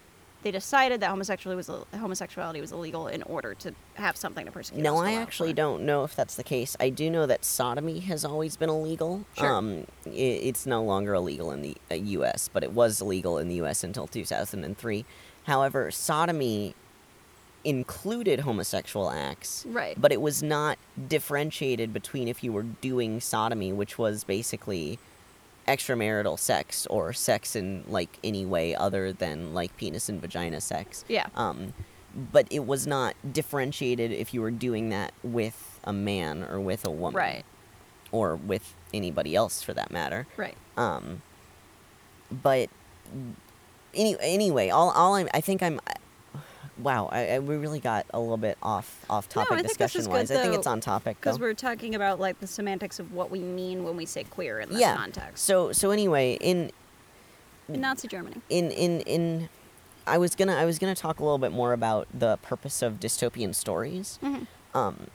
They decided that homosexuality was homosexuality was illegal in order to have something to persecute. No, I actually for. don't know if that's the case. I do know that sodomy has always been illegal. Sure. Um, i it's no longer illegal in the uh, U.S., but it was illegal in the U.S. until 2003. However, sodomy included homosexual acts, Right. but it was not differentiated between if you were doing sodomy, which was basically extramarital sex or sex in like any way other than like penis and vagina sex. Yeah. Um, but it was not differentiated if you were doing that with a man or with a woman, Right. Or with anybody else for that matter. Right. Um, but any, anyway, all, all I'm, I think I'm. Wow, I, I we really got a little bit off off No, topic is discussion wise. good, I think it's on topic Because we're talking about like the semantics of what we mean when we say queer in this yeah. context. So so anyway, in in Nazi Germany. in in in I was gonna I was gonna talk a little bit more about the purpose of dystopian stories. Mhm. Um,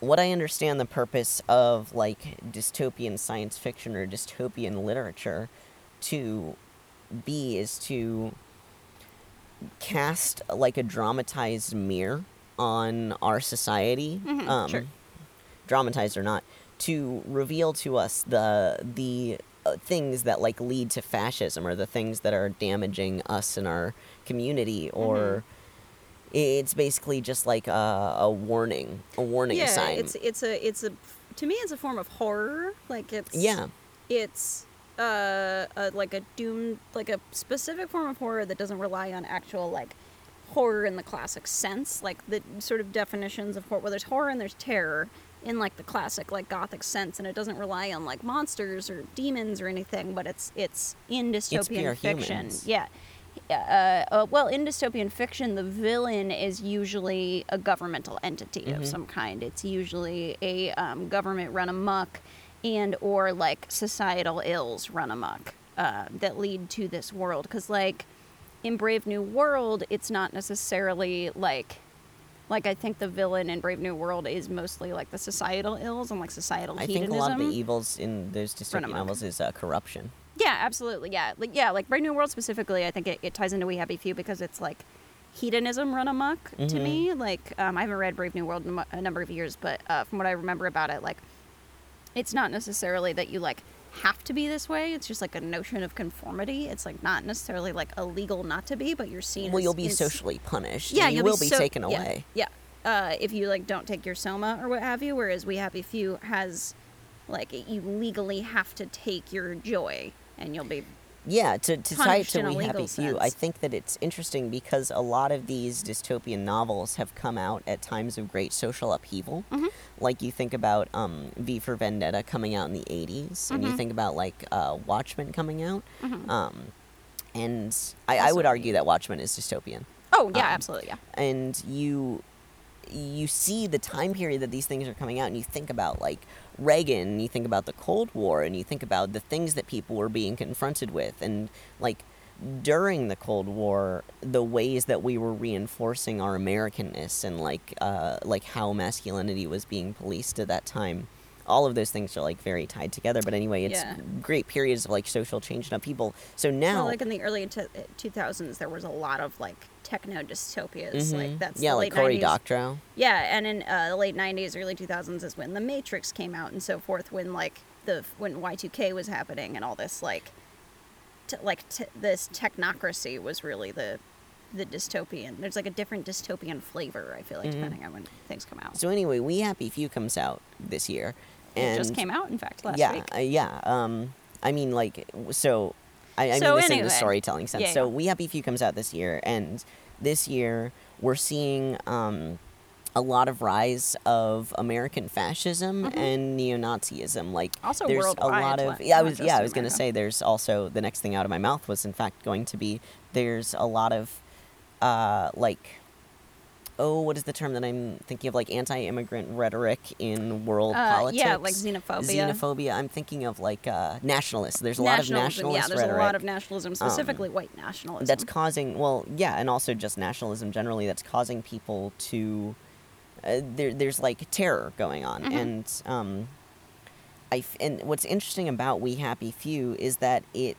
what I understand the purpose of like dystopian science fiction or dystopian literature to be is to cast like a dramatized mirror on our society. Mhm, um, sure. dramatized or not, to reveal to us the the uh, things that like lead to fascism or the things that are damaging us and our community or it's basically just like a, a warning a warning yeah, sign it's it's a it's a to me it's a form of horror. Like it's yeah it's uh, a, like a doom like a specific form of horror that doesn't rely on actual like horror in the classic sense like the sort of definitions of horror well there's horror and there's terror in like the classic like gothic sense and it doesn't rely on like monsters or demons or anything but it's it's in dystopian pure fiction humans. yeah uh, uh, well, in dystopian fiction, the villain is usually a governmental entity Mhm. of some kind. It's usually a um, government run amok, and or like societal ills run amok uh, that lead to this world. Because like in Brave New World, it's not necessarily like like I think the villain in Brave New World is mostly like the societal ills and like societal i hedonism. think a lot of the evils in those dystopian novels is uh, corruption Yeah, absolutely. Yeah, like yeah, like Brave New World specifically. I think it, it ties into We Happy Few because it's like hedonism run amok to Mhm. me. Like um, I haven't read Brave New World in a a number of years, but uh, from what I remember about it, like it's not necessarily that you like have to be this way. It's just like a notion of conformity. It's like not necessarily like illegal not to be, but you're seen. well, as- you'll be as- socially punished. Yeah, you will be, so- taken yeah, away. Yeah, uh, if you like don't take your soma or what have you. Whereas We have, Happy Few has like you legally have to take your joy, and you'll be Yeah, to, to tie it to We Happy legal Few, I think that it's interesting because a lot of these dystopian novels have come out at times of great social upheaval. Mm-hmm. Like you think about um, V for Vendetta coming out in the 80s, and you Mhm. think about like uh, Watchmen coming out. Mhm. Um, and I, I would argue that Watchmen is dystopian. oh yeah, Um, absolutely yeah. and you you see the time period that these things are coming out and you think about like Reagan and you think about the Cold War and you think about the things that people were being confronted with and like during the Cold War the ways that we were reinforcing our Americanness and like uh, like how masculinity was being policed at that time all of those things are like very tied together but anyway it's Yeah. great periods of like social change and upheaval so now Well, like in the early two thousands, there was a lot of like techno dystopias. Like Mhm. that's yeah the like late Cory 90s. Doctorow Yeah, and in uh, the late '90s, early 2000s is when The Matrix came out, and so forth. When like the when Y2K was happening, and all this like, t- like t- this technocracy was really the the dystopian. There's like a different dystopian flavor. I feel like Mhm. depending on when things come out. So anyway, We Happy Few comes out this year, and it just came out, in fact, last yeah, week. uh, yeah. Um, I mean, like, so I, I So mean this in the storytelling sense. Yeah, so yeah. We Happy Few comes out this year, and this year we're seeing um, a lot of rise of American fascism Mhm. and neo-Nazism. Like, Also there's a lot of yeah. I was yeah. I was gonna say there's also the next thing out of my mouth was in fact going to be there's a lot of uh, like oh, what is the term that I'm thinking of? Like anti-immigrant rhetoric in world Uh, politics. yeah, like xenophobia. Xenophobia. I'm thinking of like uh, nationalists. There's a lot of Nationalism, nationalist yeah, there's rhetoric a lot of nationalism, specifically white nationalism. that's causing. Well, yeah, and also just nationalism generally. That's causing people to. Uh, there, there's like terror going on, Mhm. and um, I and what's interesting about We Happy Few is that it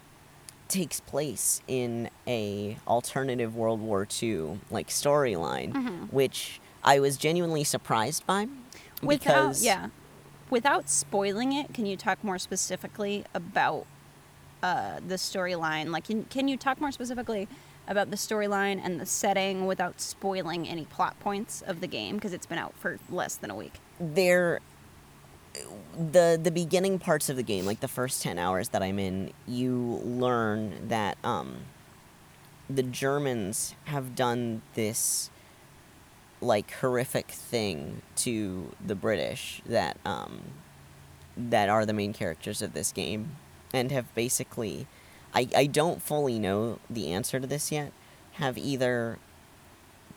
takes place in a alternative World War II like storyline, Mhm. which I was genuinely surprised by. Without, because yeah, without spoiling it, can you talk more specifically about uh, the storyline? Like, can, can you talk more specifically about the storyline and the setting without spoiling any plot points of the game? Because it's been out for less than a week. there the the beginning parts of the game like the first 10 hours that i'm in you learn that um the germans have done this like horrific thing to the british that um that are the main characters of this game and have basically i i don't fully know the answer to this yet have either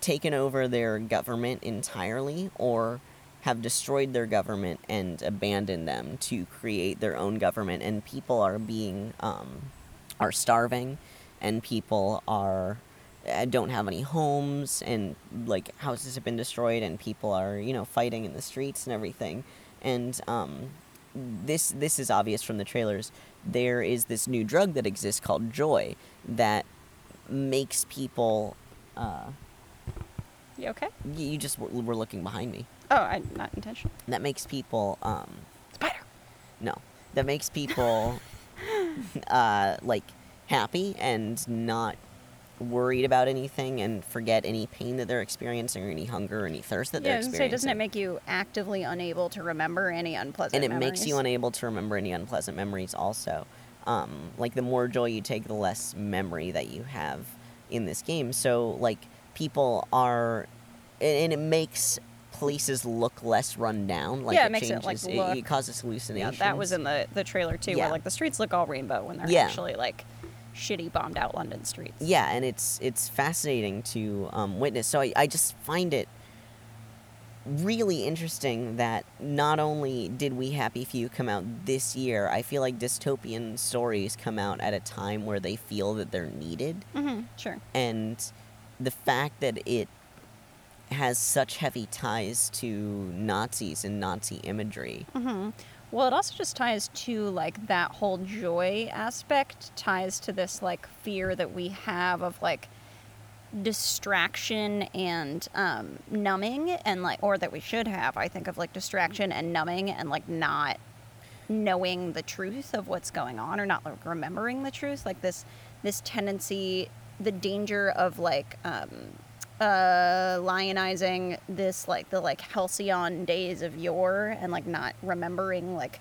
taken over their government entirely or have destroyed their government and abandoned them to create their own government. And people are being um, are starving and people are uh, don't have any homes and like houses have been destroyed and people are you know fighting in the streets and everything. And um, this this is obvious from the trailers. There is this new drug that exists called joy that makes people uh, You okay? you you just were, were looking behind me Oh, I not intentional. that makes people um Spider. no. That makes people uh like happy and not worried about anything and forget any pain that they're experiencing or any hunger or any thirst that Yeah, they're experiencing say, doesn't it make you actively unable to remember any unpleasant and it makes you unable to remember any unpleasant memories also. Um, like the more joy you take the less memory that you have in this game. So like people are and it makes places look less run down like Yeah, it, it makes it, changes like, it, look- it causes Yeah, that was in the the trailer too, Yeah. where like the streets look all rainbow when they're Yeah. actually like shitty bombed out London streets. yeah and it's it's fascinating to um, witness so I, I just find it really interesting that not only did we happy few come out this year i feel like dystopian stories come out at a time where they feel that they're needed Mm-hmm. Sure. and the fact that it has such heavy ties to nazis and nazi imagery Mm-hmm. Well, it also just ties to like that whole joy aspect, ties to this like fear that we have of like distraction and um, numbing and like or that we should have i think of like distraction and numbing and like not knowing the truth of what's going on or not like remembering the truth like this this tendency the danger of like um uh lionizing this like the like halcyon days of yore and like not remembering like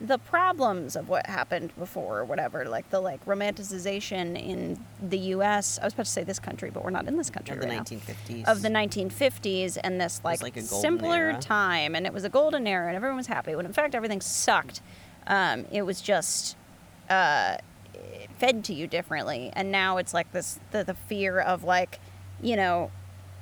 the problems of what happened before or whatever like the like romanticization in the US I was about to say this country but we're not in this country Of the right now 1950s. of the 1950s and this like, like a simpler era. time and it was a golden era and everyone was happy when in fact everything sucked um, it was just uh, fed to you differently and now it's like this the, the fear of like you know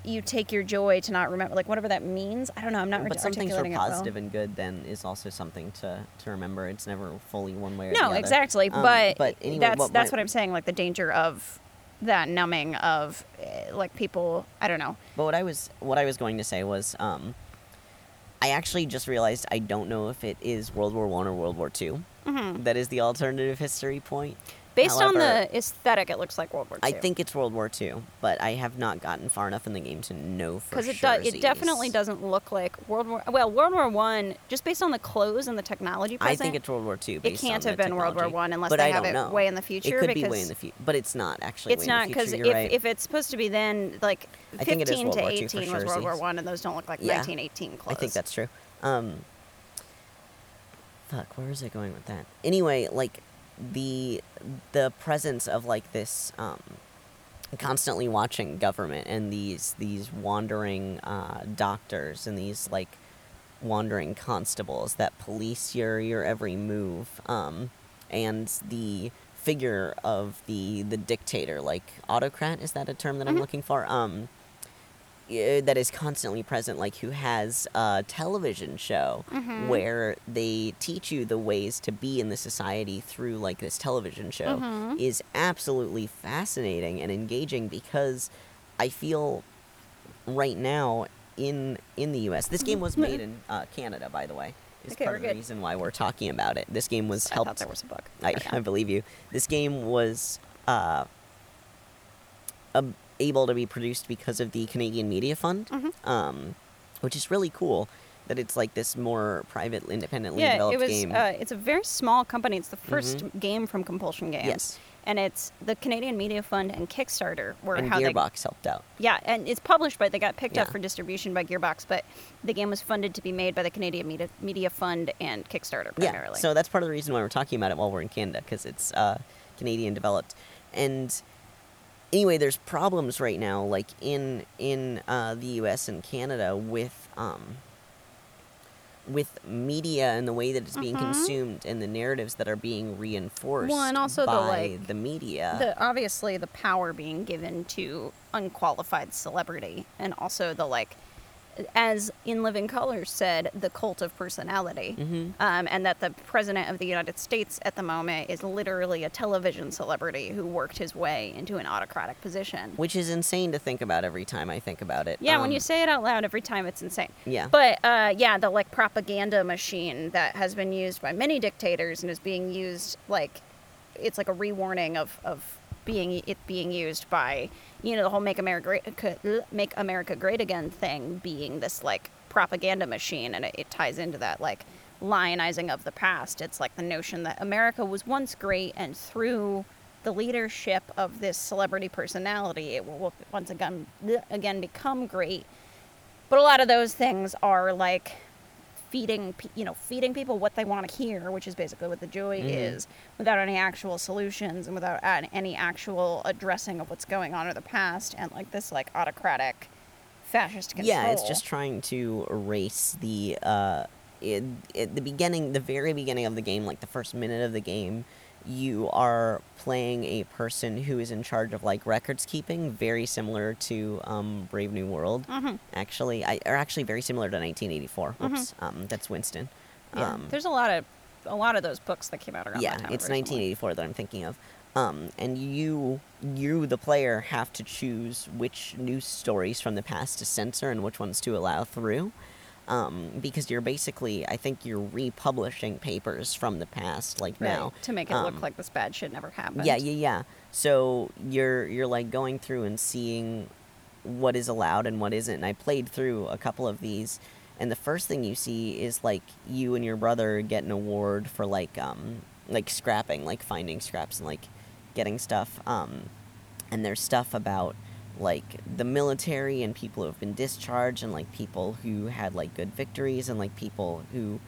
you take your joy to not remember like whatever that means i don't know i'm not but some things are articulating it well. positive and good then is also something to, to remember. It's never fully one way or the no exactly Um, but, but anyway, that's what that's my- what i'm saying like the danger of that numbing of eh, like people i don't know But what I was what I was going to say was, um, I actually just realized I don't know if it is World War One or World War 2 Mhm. That is the alternative history point. Based on the aesthetic it looks like world war II. I think it's World War II, but I have not gotten far enough in the game to know for because it sure. does it definitely doesn't look like world war well world war one just based on the clothes and the technology Present, I think it's World War Two. it can't have been world war one unless but they I have it know. way in the future It could be way in the future, but it's not actually. it's not because if, right. if it's supposed to be then like it is 15 to II 18 was sure, world war one and those don't look like Yeah. 1918 clothes I think that's true. Um, fuck, where was I going with that? Anyway, like the the presence of like this um, constantly watching government and these these wandering uh, doctors and these like wandering constables that police your your every move um, and the figure of the the dictator like autocrat is that a term that i'm Mhm. looking for um that is constantly present, like who has a television show Mhm. where they teach you the ways to be in the society through like this television show, Mhm. is absolutely fascinating and engaging because I feel right now in in the U.S. This game was made in uh, Canada, by the way. Is Okay, part of the good. reason why we're talking about it. This game was helped. I thought there was a book I, Okay. I believe you. This game was uh, ab- able to be produced because of the Canadian Media Fund, Mhm. um, which is really cool. That it's like this more private, independently yeah developed it was game. uh, it's a very small company it's the 1st game from compulsion games Yes. and it's the canadian media fund and kickstarter were and how they Gearbox helped out. Yeah, and it's published by they got picked up for distribution by Gearbox, but the game was funded to be made by the Canadian Media, Media Fund and Kickstarter primarily. Yeah, so that's part of the reason why we're talking about it while we're in Canada because it's uh, Canadian developed. And anyway, there's problems right now, like in in uh, the U.S. and Canada with um, with media and the way that it's being Mhm. consumed and the narratives that are being reinforced Well, and also the, like, the media. the obviously the power being given to unqualified celebrity, and also the like, as In Living Color said, the cult of personality, Mhm. um, and that the president of the United States at the moment is literally a television celebrity who worked his way into an autocratic position. which is insane to think about every time I think about it. Yeah, when Um, you say it out loud every time, it's insane. Yeah. But uh, yeah, the like propaganda machine that has been used by many dictators and is being used like it's like a rewarning of of being it being used by you know the whole make America great make America great again thing being this like propaganda machine and it, it ties into that like lionizing of the past. It's like the notion that America was once great and through the leadership of this celebrity personality, it will once again again become great. But a lot of those things are like feeding, you know, feeding people what they want to hear, which is basically what the joy Mhm. is, without any actual solutions and without any actual addressing of what's going on in the past and like this like autocratic, fascist control. Yeah, it's just trying to erase the uh, it, at the beginning, the very beginning of the game, like the first minute of the game, you are playing a person who is in charge of like records keeping, very similar to um, Brave New World. Mhm. Actually, I or actually very similar to 1984. Whoops, um, that's Winston. Yeah, Um, there's a lot of a lot of those books that came out around yeah, that time. it's originally. 1984 that I'm thinking of. Um, and you, you, the player, have to choose which news stories from the past to censor and which ones to allow through. Um, because you're basically, I think you're republishing papers from the past, like now. to make it Um, look like this bad shit never happened. Yeah, yeah, yeah. So you're you're like going through and seeing what is allowed and what isn't. And I played through a couple of these, and the first thing you see is like you and your brother get an award for like um like scrapping, like finding scraps and like getting stuff. Um, and there's stuff about like the military and people who have been discharged and like people who had like good victories and like people who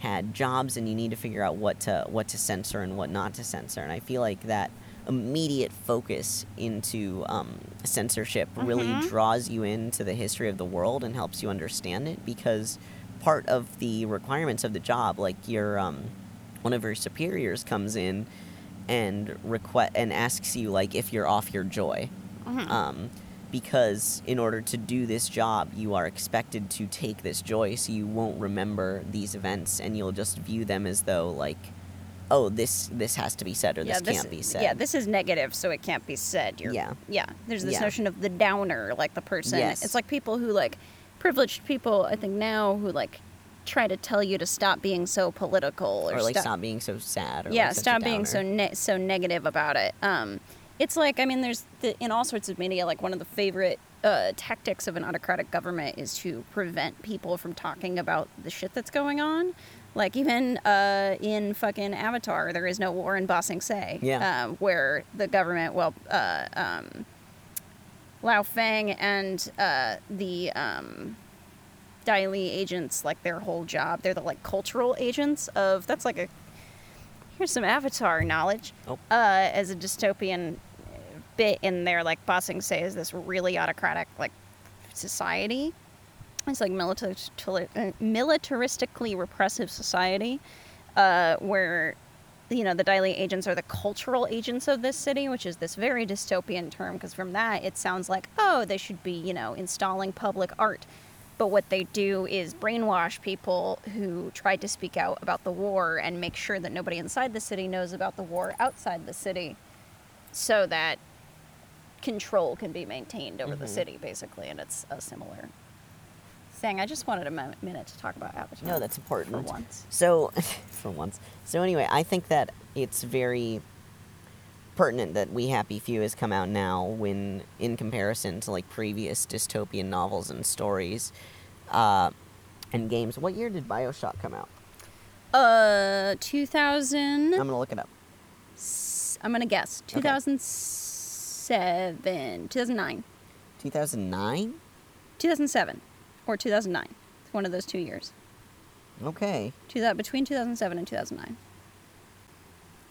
had jobs and you need to figure out what to what to censor and what not to censor and i feel like that immediate focus into um, censorship really Mhm. draws you into the history of the world and helps you understand it because part of the requirements of the job like your um, one of your superiors comes in and request and asks you like if you're off your joy Mhm. um, because in order to do this job, you are expected to take this joy, so you won't remember these events, and you'll just view them as though like, oh, this this has to be said or yeah, this, can't be said. Yeah, this is negative, so it can't be said. You're, Yeah. yeah. There's this Yeah. notion of the downer, like the person. Yes. It's like people who like privileged people. I think now who like try to tell you to stop being so political or, or like stop, stop being so sad. Or yeah, like stop being so ne- so negative about it. Um, it's like I mean, there's the, in all sorts of media. Like one of the favorite uh, tactics of an autocratic government is to prevent people from talking about the shit that's going on. Like even uh, in fucking Avatar, there is no war in Ba Sing Se. Yeah. Um, where the government, well, uh, um, Long Feng and uh, the um, Dai Li agents, like their whole job, they're the like cultural agents of. That's like a here's some Avatar knowledge. Oh. Uh, as a dystopian bit in there, like Ba Sing Se is this really autocratic like society. It's like uh, militaristically repressive society, uh, where you know the Dai Li agents are the cultural agents of this city, which is this very dystopian term. Because from that, it sounds like oh, they should be you know installing public art. But what they do is brainwash people who tried to speak out about the war and make sure that nobody inside the city knows about the war outside the city so that control can be maintained over the Mhm. city, basically. And it's a similar thing. I just wanted a mo- minute to talk about Avatar. No, that's important. For once. So, for once. So anyway, I think that it's very pertinent that We Happy Few has come out now when in comparison to like previous dystopian novels and stories uh, and games. What year did BioShock come out? Uh, 2000. I'm going to look it up. I'm going to guess. 2007. 2009. 2009? 2007. Or 2009. It's one of those two years. Okay. Two, thou- between 2007 and 2009.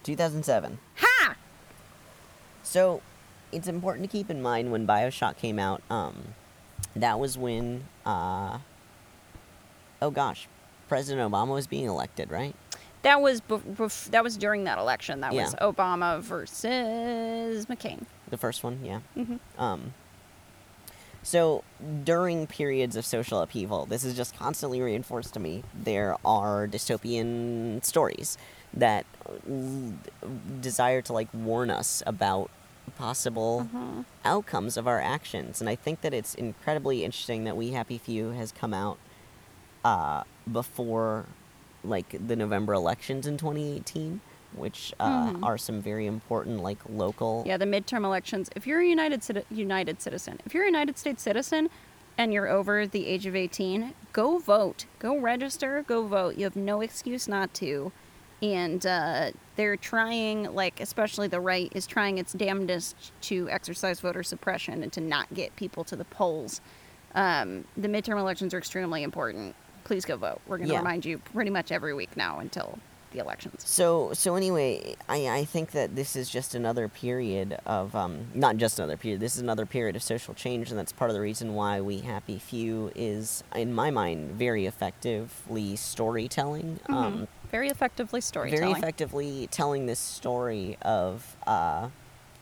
2007. Ha! So, it's important to keep in mind when Bioshock came out. Um, that was when, uh, oh gosh, President Obama was being elected, right? That was bef- bef- that was during that election. That was Obama versus McCain. The first one, yeah. hmm Um, so during periods of social upheaval, this is just constantly reinforced to me. There are dystopian stories that l- desire to like warn us about possible Mhm. outcomes of our actions, and I think that it's incredibly interesting that We Happy Few has come out uh, before like the November elections in 2018, which uh, Mhm. are some very important like local Yeah, the midterm elections. If you're a United Citi- United citizen, if you're a United States citizen, and you're over the age of 18, go vote. Go register. Go vote. You have no excuse not to. And uh, they're trying, like, especially the right is trying its damnedest to exercise voter suppression and to not get people to the polls. Um, the midterm elections are extremely important. Please go vote. We're going to Yeah. remind you pretty much every week now until the elections. So so anyway, I, I think that this is just another period of um, not just another period. This is another period of social change, and that's part of the reason why We Happy Few is, in my mind, very effectively storytelling. Um, Very effectively storytelling. very effectively telling this story of uh,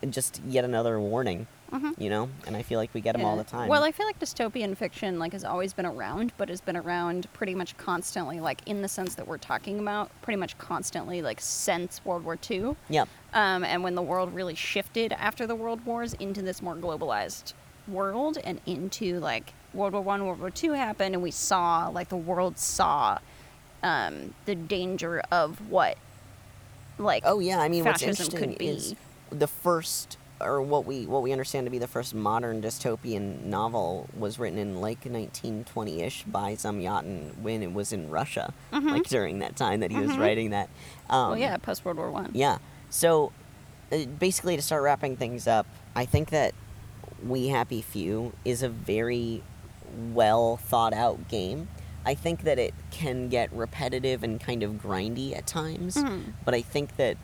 just yet another warning. Mhm. You know, and I feel like we get them all the time. Well, I feel like dystopian fiction like has always been around, but has been around pretty much constantly, like in the sense that we're talking about, pretty much constantly, like since World War II. yep. Um, and when the world really shifted after the World Wars into this more globalized world and into like World War One, World War Two happened, and we saw like the world saw um, the danger of what like Oh yeah, I mean what's interesting could be. is the first or what we what we understand to be the first modern dystopian novel was written in like 1920ish by Zamyatin when it was in Russia, like during that time that he was Mhm. writing that. Um, well, yeah, post World War One. Yeah. So, uh, basically, to start wrapping things up, I think that We Happy Few is a very well thought out game. I think that it can get repetitive and kind of grindy at times, Mhm. but I think that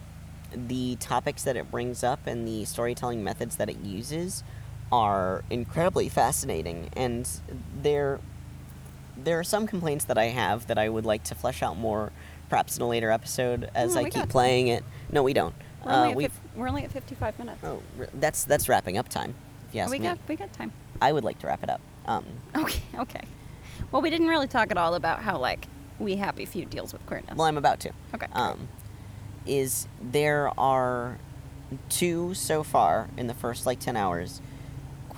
the topics that it brings up and the storytelling methods that it uses are incredibly fascinating and there there are some complaints that I have that I would like to flesh out more perhaps in a later episode as No, I keep playing it. No, we don't. We're, only Uh, fif- we're only at fifty-five minutes. oh, that's that's wrapping up time. Yes, we me. got we got time. I would like to wrap it up. Um, Okay, okay. Well, we didn't really talk at all about how like We Happy Few deals with queerness. well, I'm about to. okay. um, is there are two so far in the first like 10 hours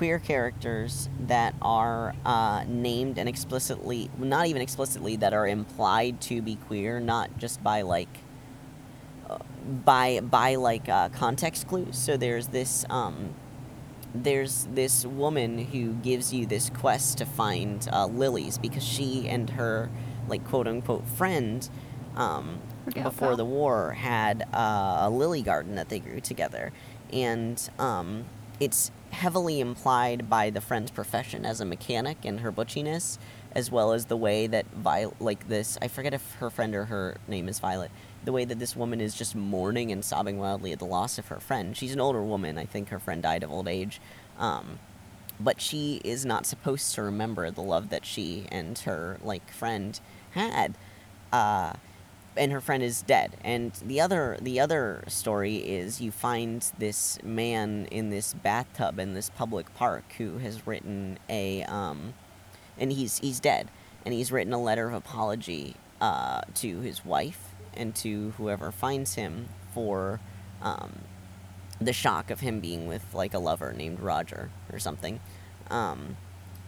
queer characters that are uh, named and explicitly not even explicitly that are implied to be queer not just by like uh, by by like uh, context clues. So there's this um, there's this woman who gives you this quest to find uh, lilies because she and her like quote unquote friend um, before the war had uh, a lily garden that they grew together. And um, it's heavily implied by the friend's profession as a mechanic and her butchiness as well as the way that Viol- like this I forget if her friend or her name is Violet the way that this woman is just mourning and sobbing wildly at the loss of her friend. She's an older woman. I think her friend died of old age. Um, but she is not supposed to remember the love that she and her like friend had. Uh, and her friend is dead and the other the other story is you find this man in this bathtub in this public park who has written a um, and he's he's dead and he's written a letter of apology uh, to his wife and to whoever finds him for um, the shock of him being with like a lover named Roger or something. Um,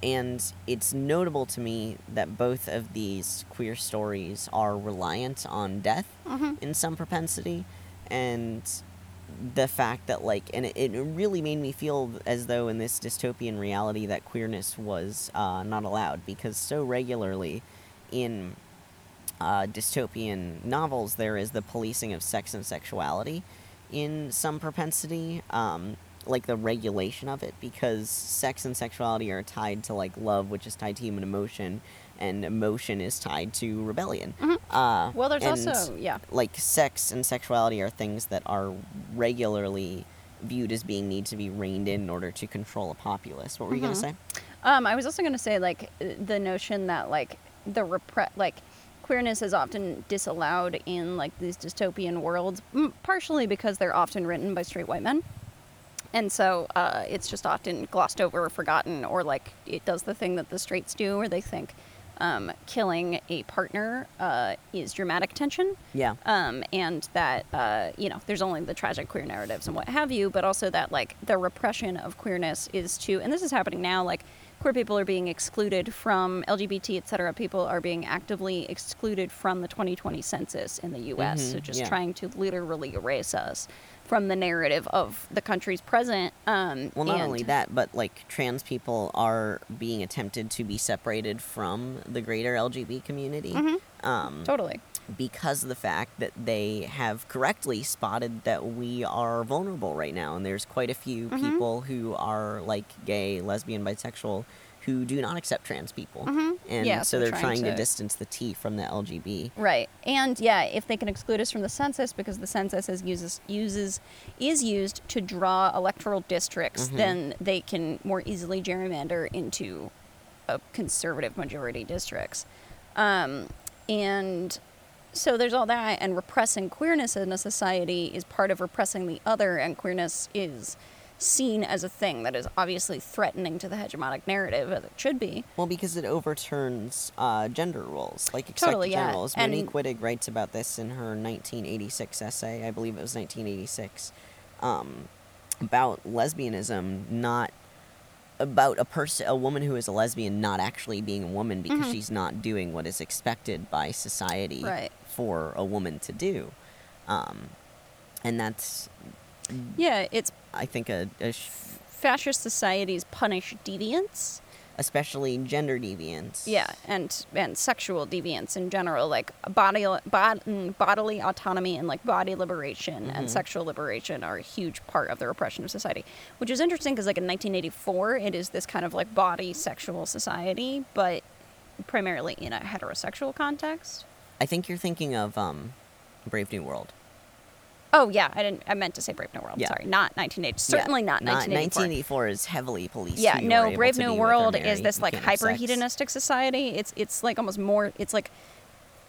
and it's notable to me that both of these queer stories are reliant on death Mhm. in some propensity, and the fact that like, and it, it really made me feel as though in this dystopian reality that queerness was uh, not allowed because so regularly in uh, dystopian novels there is the policing of sex and sexuality in some propensity um, like the regulation of it because sex and sexuality are tied to like love which is tied to human emotion and emotion is tied to rebellion. Mhm. uh, Well, there's also yeah. like sex and sexuality are things that are regularly viewed as being need to be reined in in order to control a populace. What were you going to say? Um, I was also going to say like the notion that like the repre- like queerness is often disallowed in like these dystopian worlds, partially because they're often written by straight white men, and so uh, it's just often glossed over or forgotten, or like it does the thing that the straights do, where they think um, killing a partner uh, is dramatic tension yeah um, and that uh, you know there's only the tragic queer narratives and what have you, but also that like the repression of queerness is to, and this is happening now, like queer people are being excluded from LGBT, et cetera. People are being actively excluded from the 2020 census in the U.S. so Mhm, just yeah. trying to literally erase us from the narrative of the country's present. Um, Well, not only that, but like trans people are being attempted to be separated from the greater LGBT community Mhm. um, totally. because of the fact that they have correctly spotted that we are vulnerable right now. And there's quite a few Mhm. people who are like gay, lesbian, bisexual who do not accept trans people. Mhm. And Yeah, so so they're trying trying to to- distance the T from the LGB. Right. And yeah, if they can exclude us from the census because the census is uses uses is used to draw electoral districts, Mhm. then they can more easily gerrymander into a conservative majority districts. Um, and so there's all that and repressing queerness in a society is part of repressing the other and queerness is seen as a thing that is obviously threatening to the hegemonic narrative as it should be. Well, because it overturns uh, gender roles, like expected Totally, yeah. gender roles. And- Monique Wittig writes about this in her 1986 essay. I believe it was 1986, um, about lesbianism not about a person, a woman who is a lesbian, not actually being a woman because Mhm. she's not doing what is expected by society Right. for a woman to do, um, and that's, Yeah, it's I think, a, a sh- fascist societies punish deviance. especially gender deviance. Yeah, and and sexual deviance in general, like body bod, mm, bodily autonomy and like body liberation and Mhm. sexual liberation are a huge part of the repression of society. Which is interesting because like in 1984, it is this kind of like body sexual society, but primarily in a heterosexual context. I think you're thinking of um, Brave New World. Oh yeah, I didn't. I meant to say Brave New World. Yeah. Sorry, not 1980. Certainly Yeah, not 1984. 1984 is heavily policed. yeah who you are no brave new be with or world is this like hyper hedonistic society it's it's like almost more it's like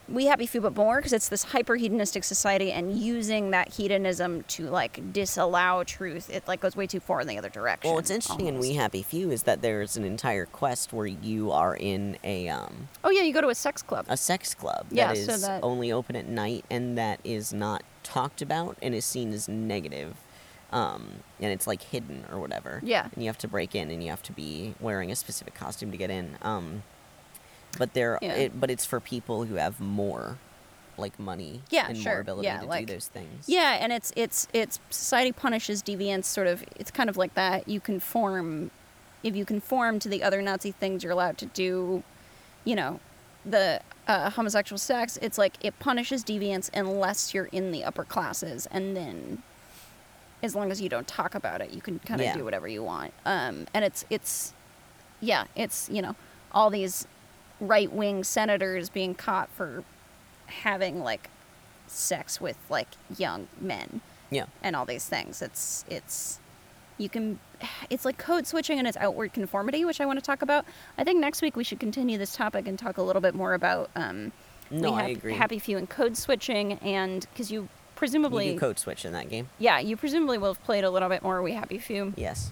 we happy few but more because it's this hyper hedonistic society and using that hedonism to like disallow truth it like goes way too far in the other direction Well, what's interesting in. We Happy Few is that there's an entire quest where you are in a um, oh yeah you go to a sex club a sex club Yeah, that is so that- only open at night and that is not talked about and is seen as negative. Um, and it's like hidden or whatever. Yeah. And you have to break in and you have to be wearing a specific costume to get in. Um, but there, Yeah. it, but it's for people who have more, like money Yeah, and sure. more ability Yeah, to like- do those things. Yeah, and it's it's it's society punishes deviance sort of it's kind of like that. You conform if you conform to the other Nazi things you're allowed to do, you know, the uh, homosexual sex, it's like it punishes deviance unless you're in the upper classes and then as long as you don't talk about it, you can kind of Yeah. do whatever you want. Um, and it's it's yeah, it's you know all these right wing senators being caught for having like sex with like young men Yeah. and all these things. It's it's you can it's like code switching and its outward conformity, which I want to talk about. I think next week we should continue this topic and talk a little bit more about um No, we I agree. Happy Few and code switching and because you presumably You do code switch in that game. yeah you presumably will have played a little bit more We Happy Few Yes.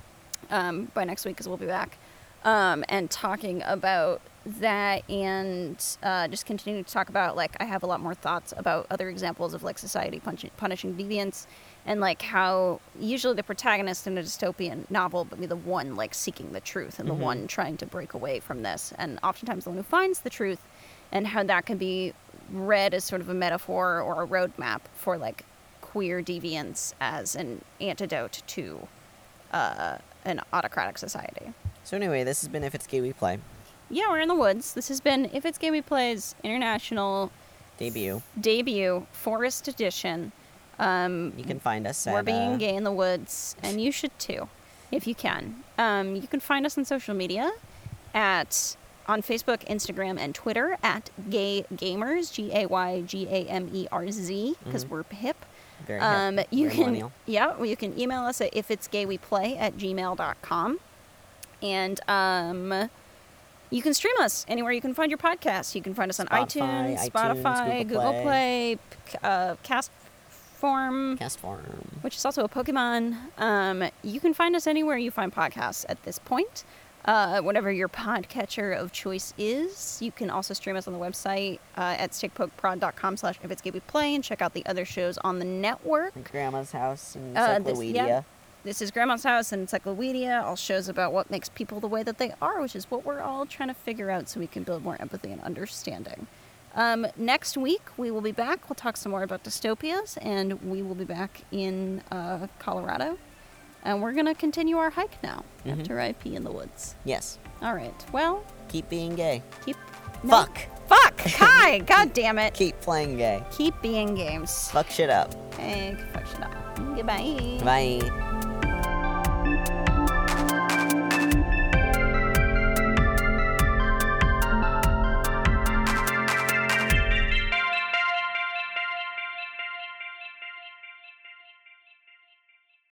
um, by next week because we'll be back um, and talking about that and uh, just continuing to talk about like I have a lot more thoughts about other examples of like society punishing, punishing deviance and like how usually the protagonist in a dystopian novel would be the one like seeking the truth and the Mhm. one trying to break away from this and oftentimes the one who finds the truth and how that can be read as sort of a metaphor or a roadmap for like queer deviance as an antidote to uh, an autocratic society. So anyway, this has been If It's Gay We Play Yeah, we're in the woods. This has been If It's Gay We Play's international debut. debut, Forest Edition. Um, You can find us we're at being uh, gay in the woods, and you should too, if you can. Um, you can find us on social media at on Facebook, Instagram, and Twitter at Gay Gamers, G A Y G A M E R Z, because Mhm. we're hip. very Um, hip, you very can yeah, well, you can email us at if it's gay we play at gmail.com. And um you can stream us anywhere you can find your podcast. You can find us on Spotify, iTunes, iTunes, Spotify, Google Google Play, p- uh, Cast Form, Cast form. which is also a Pokemon. Um, you can find us anywhere you find podcasts at this point. Uh, whatever your podcatcher of choice is, you can also stream us on the website uh, at stickpokeprod.com slash if it's we play and check out the other shows on the network. Grandma's house and Uh, this- yeah. This is Grandma's House and Encyclopedia, all shows about what makes people the way that they are, which is what we're all trying to figure out so we can build more empathy and understanding. Um, next week, we will be back. We'll talk some more about dystopias, and we will be back in uh, Colorado. And we're going to continue our hike now Mhm. after I pee in the woods. Yes. All right. Well, Keep being gay. keep. no- Fuck. Fuck! Hi! God damn it! Keep playing gay. Keep being games. Fuck shit up. Hey, fuck shit up. Goodbye. Bye.